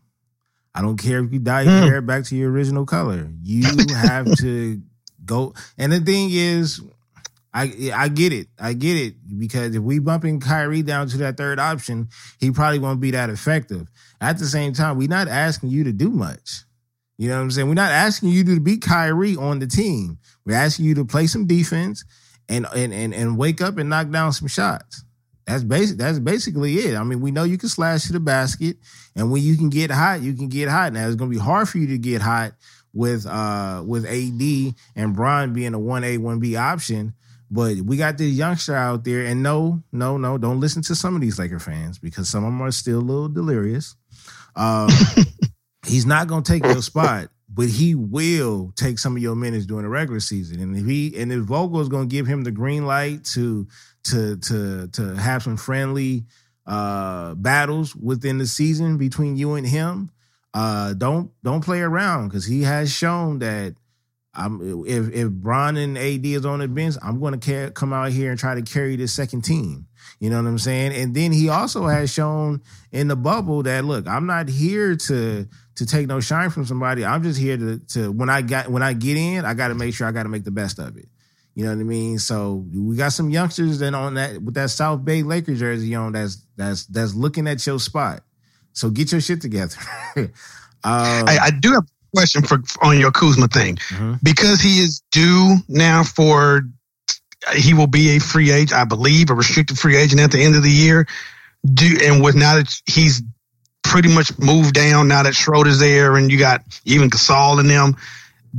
I don't care if you dye your mm. hair back to your original color. You have to go. And the thing is, I I get it. I get it because if we bumping Kyrie down to that third option, he probably won't be that effective. At the same time, we're not asking you to do much. You know what I'm saying? We're not asking you to beat Kyrie on the team. We're asking you to play some defense and and and, and wake up and knock down some shots. That's basic. That's basically it. I mean, we know you can slash to the basket, and when you can get hot, you can get hot. Now it's going to be hard for you to get hot with uh with AD and Bron being a one A one B option. But we got this youngster out there, and no, no, no, don't listen to some of these Laker fans because some of them are still a little delirious. Um, he's not gonna take your spot, but he will take some of your minutes during the regular season. And if he and if Vogel is gonna give him the green light to to to to have some friendly uh battles within the season between you and him, uh don't don't play around because he has shown that I'm if if Bron and AD is on the bench, I'm going to come out here and try to carry this second team. You know what I'm saying? And then he also has shown in the bubble that look, I'm not here to to take no shine from somebody. I'm just here to to when I got when I get in, I got to make sure I got to make the best of it. You know what I mean? So we got some youngsters then on that with that South Bay Lakers jersey on that's that's that's looking at your spot. So get your shit together. um, I, I do have a question for on your Kuzma thing mm-hmm. because he is due now for he will be a free agent, I believe, a restricted free agent at the end of the year. Do and with now that he's pretty much moved down now that Schroeder's there and you got even Gasol in them.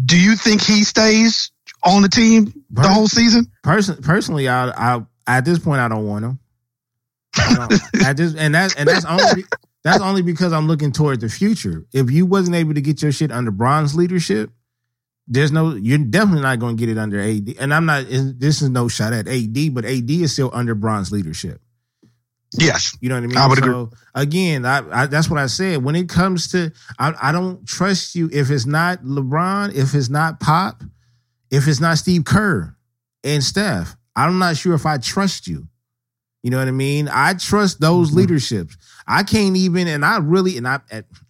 Do you think he stays on the team the whole season? Person, personally, I, I at this point I don't want him. I, just and that and that's only that's only because I'm looking toward the future. If you wasn't able to get your shit under Bron's leadership, there's no you're definitely not going to get it under AD. And I'm not this is no shot at AD, but AD is still under Bron's leadership. Yes, you know what I mean. I would so, agree. Again, I, I, that's what I said. When it comes to, I, I don't trust you if it's not LeBron, if it's not Pop, if it's not Steve Kerr and Steph. I'm not sure if I trust you. You know what I mean? I trust those mm-hmm. leaderships. I can't even, and I really, and I,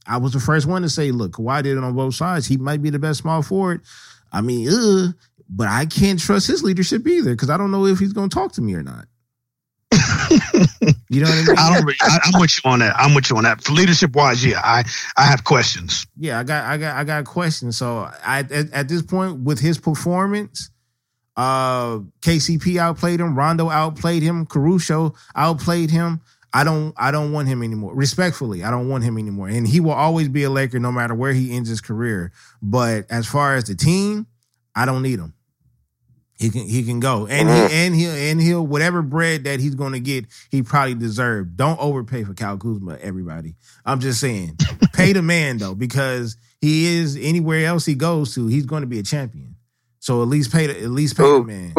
I was the first one to say, look, Kawhi did it on both sides. He might be the best small forward. I mean, uh, but I can't trust his leadership either because I don't know if he's going to talk to me or not. you know what I mean? I don't. I, am with you on that. I'm with you on that. For leadership wise, yeah, I I have questions. Yeah, I got I got I got questions. So I at, at this point with his performance, uh, KCP outplayed him. Rondo outplayed him. Caruso outplayed him. I don't I don't want him anymore. Respectfully, I don't want him anymore. And he will always be a Laker no matter where he ends his career. But as far as the team, I don't need him. He can he can go. And Mhm. he and he'll and he'll whatever bread that he's gonna get, he probably deserved. Don't overpay for Cal Kuzma, everybody. I'm just saying. pay the man though, because he is anywhere else he goes to, he's gonna be a champion. So at least pay the at least pay the man.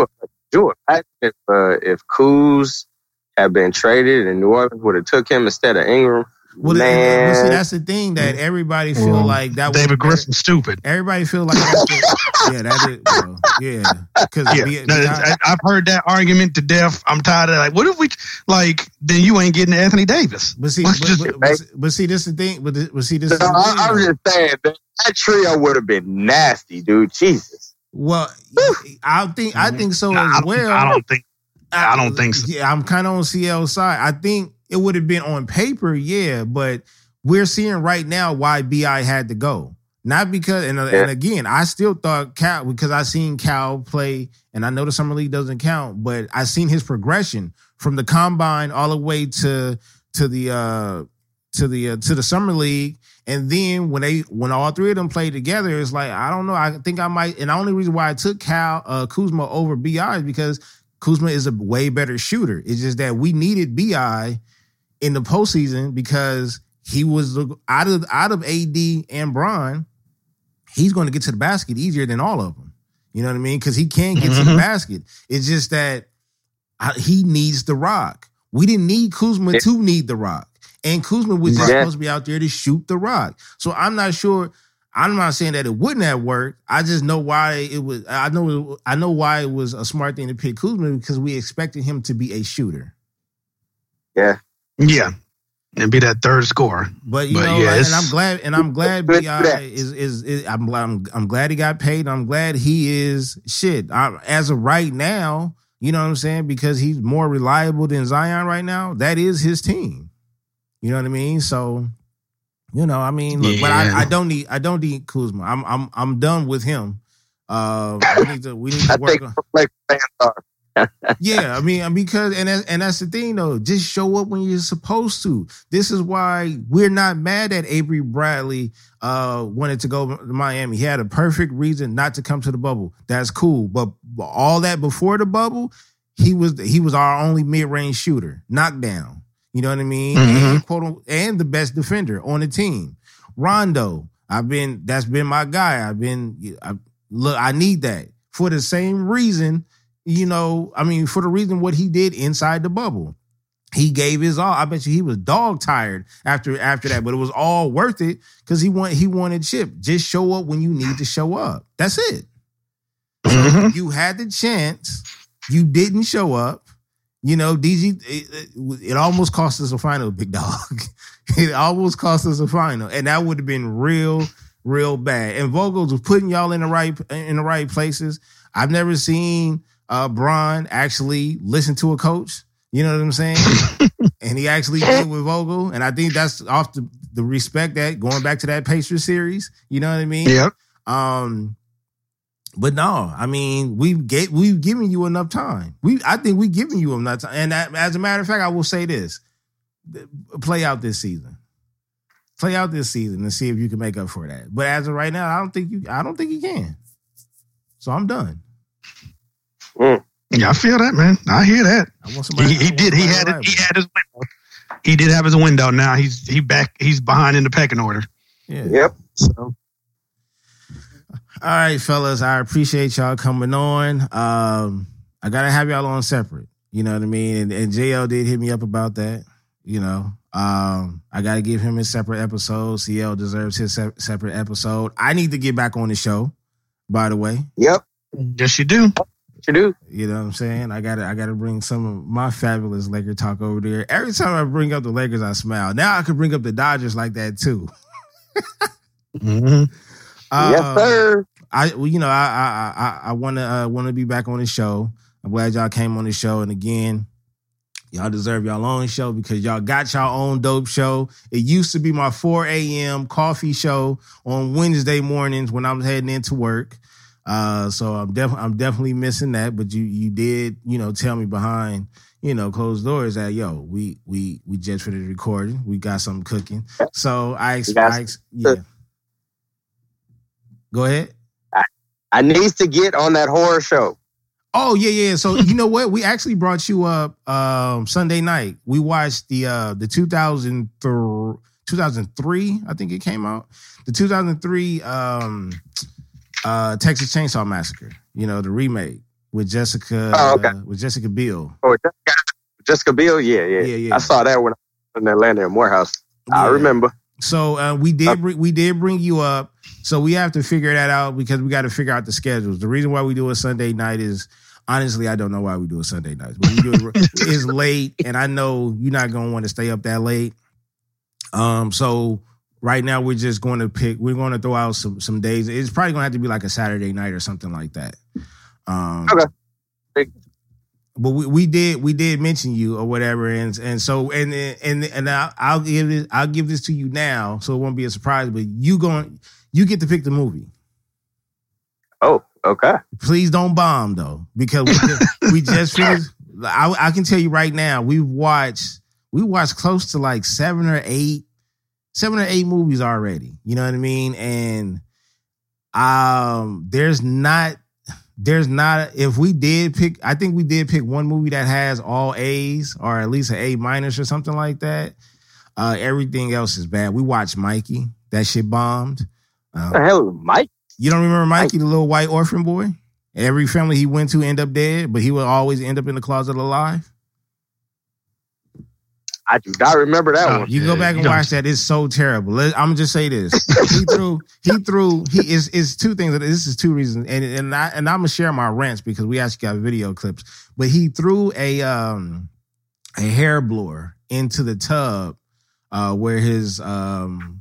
Do it. If uh, if Kuz had been traded and New Orleans would have took him instead of Ingram. Well, and- and- but see, that's the thing that mm. everybody feel Well, like that. Was. David was Griffin, stupid. Everybody feel like that's the, yeah, that is well, yeah. Because Yeah, no, I, I've heard that argument to death. I'm tired of like, what if we like? Then you ain't getting Anthony Davis. but see, but, just- but, but, but see, this is the thing. But, this- but see, this is No, the I, thing, I'm though. just saying that, that trio would have been nasty, dude. Jesus. well, I think I mm. think so Nah, I as don't, well. I don't think. I don't think so. Yeah, I'm kind of on CL's side. I think it would have been on paper, yeah, but we're seeing right now why Bi had to go. Not because, and, and again, I still thought Cal because I seen Cal play, and I know the summer league doesn't count, but I seen his progression from the combine all the way to to the uh to the uh, to the summer league, and then when they when all three of them played together, it's like I don't know. I think I might, and the only reason why I took Cal uh, Kuzma over Bi is because Kuzma is a way better shooter. It's just that we needed Bi in the postseason because he was out of out of AD and Bron. He's going to get to the basket easier than all of them. You know what I mean? Because he can get to the Mhm. basket. It's just that he needs the rock. We didn't need Kuzma Yeah. to need the rock, and Kuzma was just Yeah. supposed to be out there to shoot the rock. So I'm not sure. I'm not saying that it wouldn't have worked. I just know why it was. I know. I know why it was a smart thing to pick Kuzma because we expected him to be a shooter. Yeah, and be that third scorer. But you But know, yeah, and I'm glad, and I'm glad Bi is, is is I'm I'm I'm glad he got paid. I'm glad he is shit. I, as of right now, you know what I'm saying because he's more reliable than Zion right now. That is his team. You know what I mean? So, you know, I mean, look, but I, I don't need I don't need Kuzma. I'm I'm I'm done with him. Uh, we need to we need I to work think on. Lakers fans are. Yeah, I mean, because and that's, and that's the thing though. Just show up when you're supposed to. This is why we're not mad at Avery Bradley uh wanted to go to Miami. He had a perfect reason not to come to the bubble. That's cool. But all that before the bubble, he was he was our only mid-range shooter, knockdown. You know what I mean? Mhm. And, quote, and the best defender on the team. Rondo, I've been that's been my guy. I've been I, look, I need that for the same reason you know, I mean, for the reason what he did inside the bubble. He gave his all. I bet you he was dog tired after after that, but it was all worth it because he want he wanted chip. Just show up when you need to show up. That's it. Mhm. You had the chance, you didn't show up. You know, DG, it, it- it almost cost us a final, big dog. it almost cost us a final, and that would have been real, real bad. And Vogels was putting y'all in the right in the right places. I've never seen uh Bron actually listen to a coach. You know what I'm saying? and he actually did with Vogel, and I think that's off the the respect that going back to that Pacers series. You know what I mean? Yep. Um, but no, I mean we've get we've given you enough time. We I think we've given you enough time. And that, as a matter of fact, I will say this: play out this season, play out this season, and see if you can make up for that. But as of right now, I don't think you. I don't think you can. So I'm done. Yeah, I feel that, man. I hear that. I. He, he I did. He had it. He had his window. He did have his window. Now he's he back. He's behind in the pecking order. Yeah. Yep. So All right, fellas. I appreciate y'all coming on. Um, I gotta have y'all on separate. You know what I mean? And, and JL did hit me up about that. You know, um, I gotta give him his separate episode. CL deserves his se- separate episode. I need to get back on the show. By the way, Yep. yes, you do. You do. you know what I'm saying? I gotta, I gotta bring some of my fabulous Laker talk over there. Every time I bring up the Lakers, I smile. Now I can bring up the Dodgers like that too. Mhm. yes, Um, sir. I well, you know, I I I I want to uh, want to be back on the show. I'm glad y'all came on the show, and again, y'all deserve y'all own show because y'all got y'all own dope show. It used to be my 4 a.m. coffee show on Wednesday mornings when I was heading into work. Uh, so I'm definitely I'm definitely missing that. But you you did you know tell me behind you know closed doors that yo we we we just finished recording. We got something cooking. So I, ex- I ex- yeah. Go ahead. I, I needs to get on that horror show. Oh yeah, yeah. So you know what? We actually brought you up um, Sunday night. We watched the uh, the 2003, 2003, I think it came out. The 2003 um, uh, Texas Chainsaw Massacre. You know the remake with Jessica. Oh, okay. uh, with Jessica Biel. Oh, Jessica, Jessica Biel. Yeah, yeah, Yeah, yeah. I saw that when I was in Atlanta in Morehouse. I remember. So uh, we did bring, we did bring you up. So we have to figure that out because we got to figure out the schedules. The reason why we do a Sunday night is honestly I don't know why we do a Sunday night. But we do it, it's late, and I know you're not gonna want to stay up that late. Um, so right now we're just going to pick. We're going to throw out some some days. It's probably going to have to be like a Saturday night or something like that. Um, Okay. But we, we did we did mention you or whatever, and and so and and and I'll, I'll give this I'll give this to you now, so it won't be a surprise. But you going you get to pick the movie. Oh, okay. Please don't bomb though, because we just, we just finished. I, I can tell you right now, we've watched we watched close to like seven or eight, seven or eight movies already. You know what I mean? And um, there's not there's not if we did pick i think we did pick one movie that has all a's or at least an a minus or something like that uh everything else is bad we watched mikey that shit bombed What the hell, Mike? you don't remember mikey the little white orphan boy every family he went to end up dead but he would always end up in the closet alive I do not remember that Oh, one. you go Yeah, back you and don't- watch that. It's so terrible. Let- i'm gonna just say this. He threw he threw he is is two things this is two reasons and and i and i'm gonna share my rants because we actually got video clips. But he threw a um a hair blower into the tub uh where his um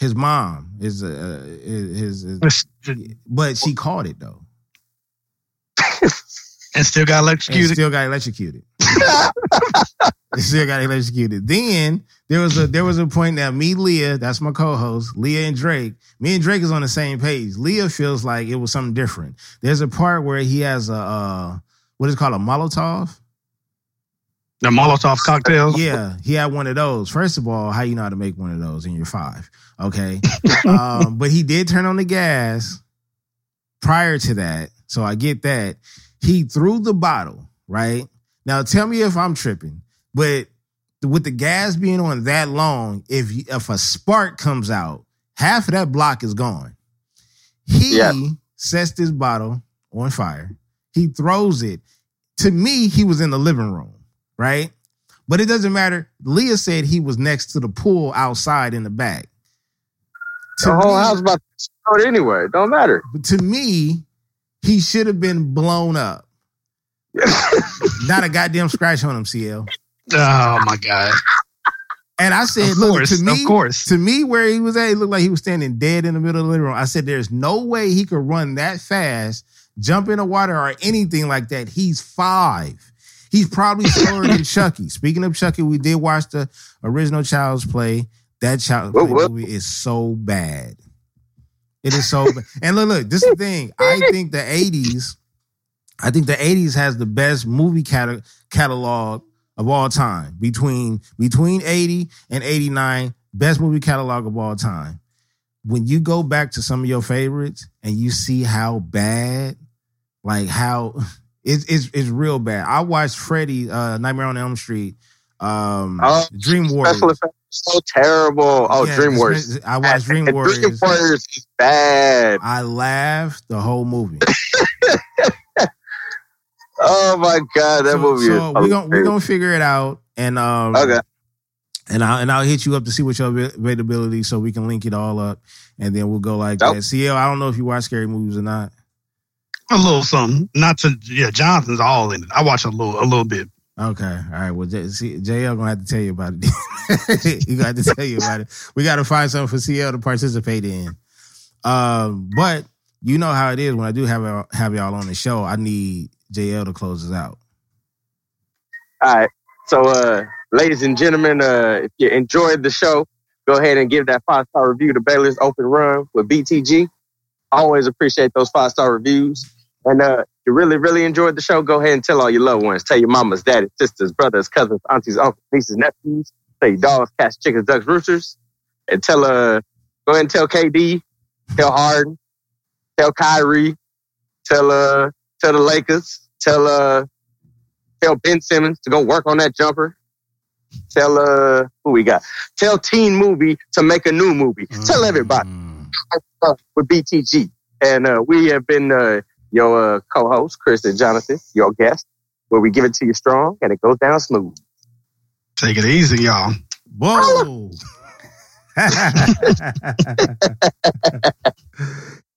his mom is uh his, his but she caught it though. And still got and electrocuted. still got electrocuted They still got electrocuted. Then there was a there was a point that me, Leah, that's my co-host, Leah and Drake. Me and Drake is on the same page. Leah feels like it was something different. There's a part where he has a uh, what is it called a Molotov. the Molotov cocktail. Yeah, he had one of those. First of all, how you know how to make one of those in your five? Okay, um, but he did turn on the gas prior to that, so I get that. He threw the bottle right now. Tell me if I'm tripping, but with the gas being on that long, if if a spark comes out, half of that block is gone. He Yeah. sets this bottle on fire. He throws it. To me, he was in the living room, right? But it doesn't matter. Leah said he was next to the pool outside in the back. To The whole me- house about to explode anyway. It don't matter. to me, he should have been blown up. Not a goddamn scratch on him, CL. Oh my god! And I said, Of look, course, to me, of course. to me, where he was at, it looked like he was standing dead in the middle of the living room. I said, there's no way he could run that fast, jump in the water, or anything like that. He's five. He's probably slower than Chucky. Speaking of Chucky, we did watch the original Child's Play. That Child's Play whoop. movie is so bad. It is so bad. And look, look, this is the thing. I think the 80s, I think the 80s has the best movie cata- catalog of all time. Between between 80 and 89, best movie catalog of all time. When you go back to some of your favorites and you see how bad, like how it's it's, it's real bad. I watched Freddy, uh, Nightmare on Elm Street, um, Oh, Dream Warriors. Special effects so terrible. Oh, Yeah, Dream Warriors. I watched Dream Warriors. Dream Warriors is bad. I laughed the whole movie. Oh my god, that so, movie so we're gonna we're gonna figure it out, and um, Okay. and I'll and I'll hit you up to see what your avail- availability, so we can link it all up, and then we'll go like Nope. that. CL, I don't know if you watch scary movies or not. A little something. Not to yeah. Jonathan's all in it. I watch a little a little bit. Okay, all right. Well, J- C- JL gonna have to tell you about it. he gonna have to tell you about it. We got to find something for CL to participate in. Um, but you know how it is when I do have y'all- have y'all on the show. I need JL to close us out. All right. So, uh, ladies and gentlemen, uh, if you enjoyed the show, go ahead and give that five star review to Baylor's Open Run with BTG. Always appreciate those five star reviews. And uh, you really, really enjoyed the show, go ahead and tell all your loved ones. Tell your mamas, daddies, sisters, brothers, cousins, aunties, uncles, nieces, nephews. Tell your dogs, cats, chickens, ducks, roosters. And tell uh, go ahead and tell KD, tell Harden, tell Kyrie, tell uh, tell the Lakers, tell uh, tell Ben Simmons to go work on that jumper. Tell uh, who we got? Tell Teen Movie to make a new movie. Tell everybody Mm. with BTG. And uh, we have been uh, your uh, co-host, Chris and Jonathan, your guest, where we give it to you strong and it goes down smooth. Take it easy, y'all. Whoa.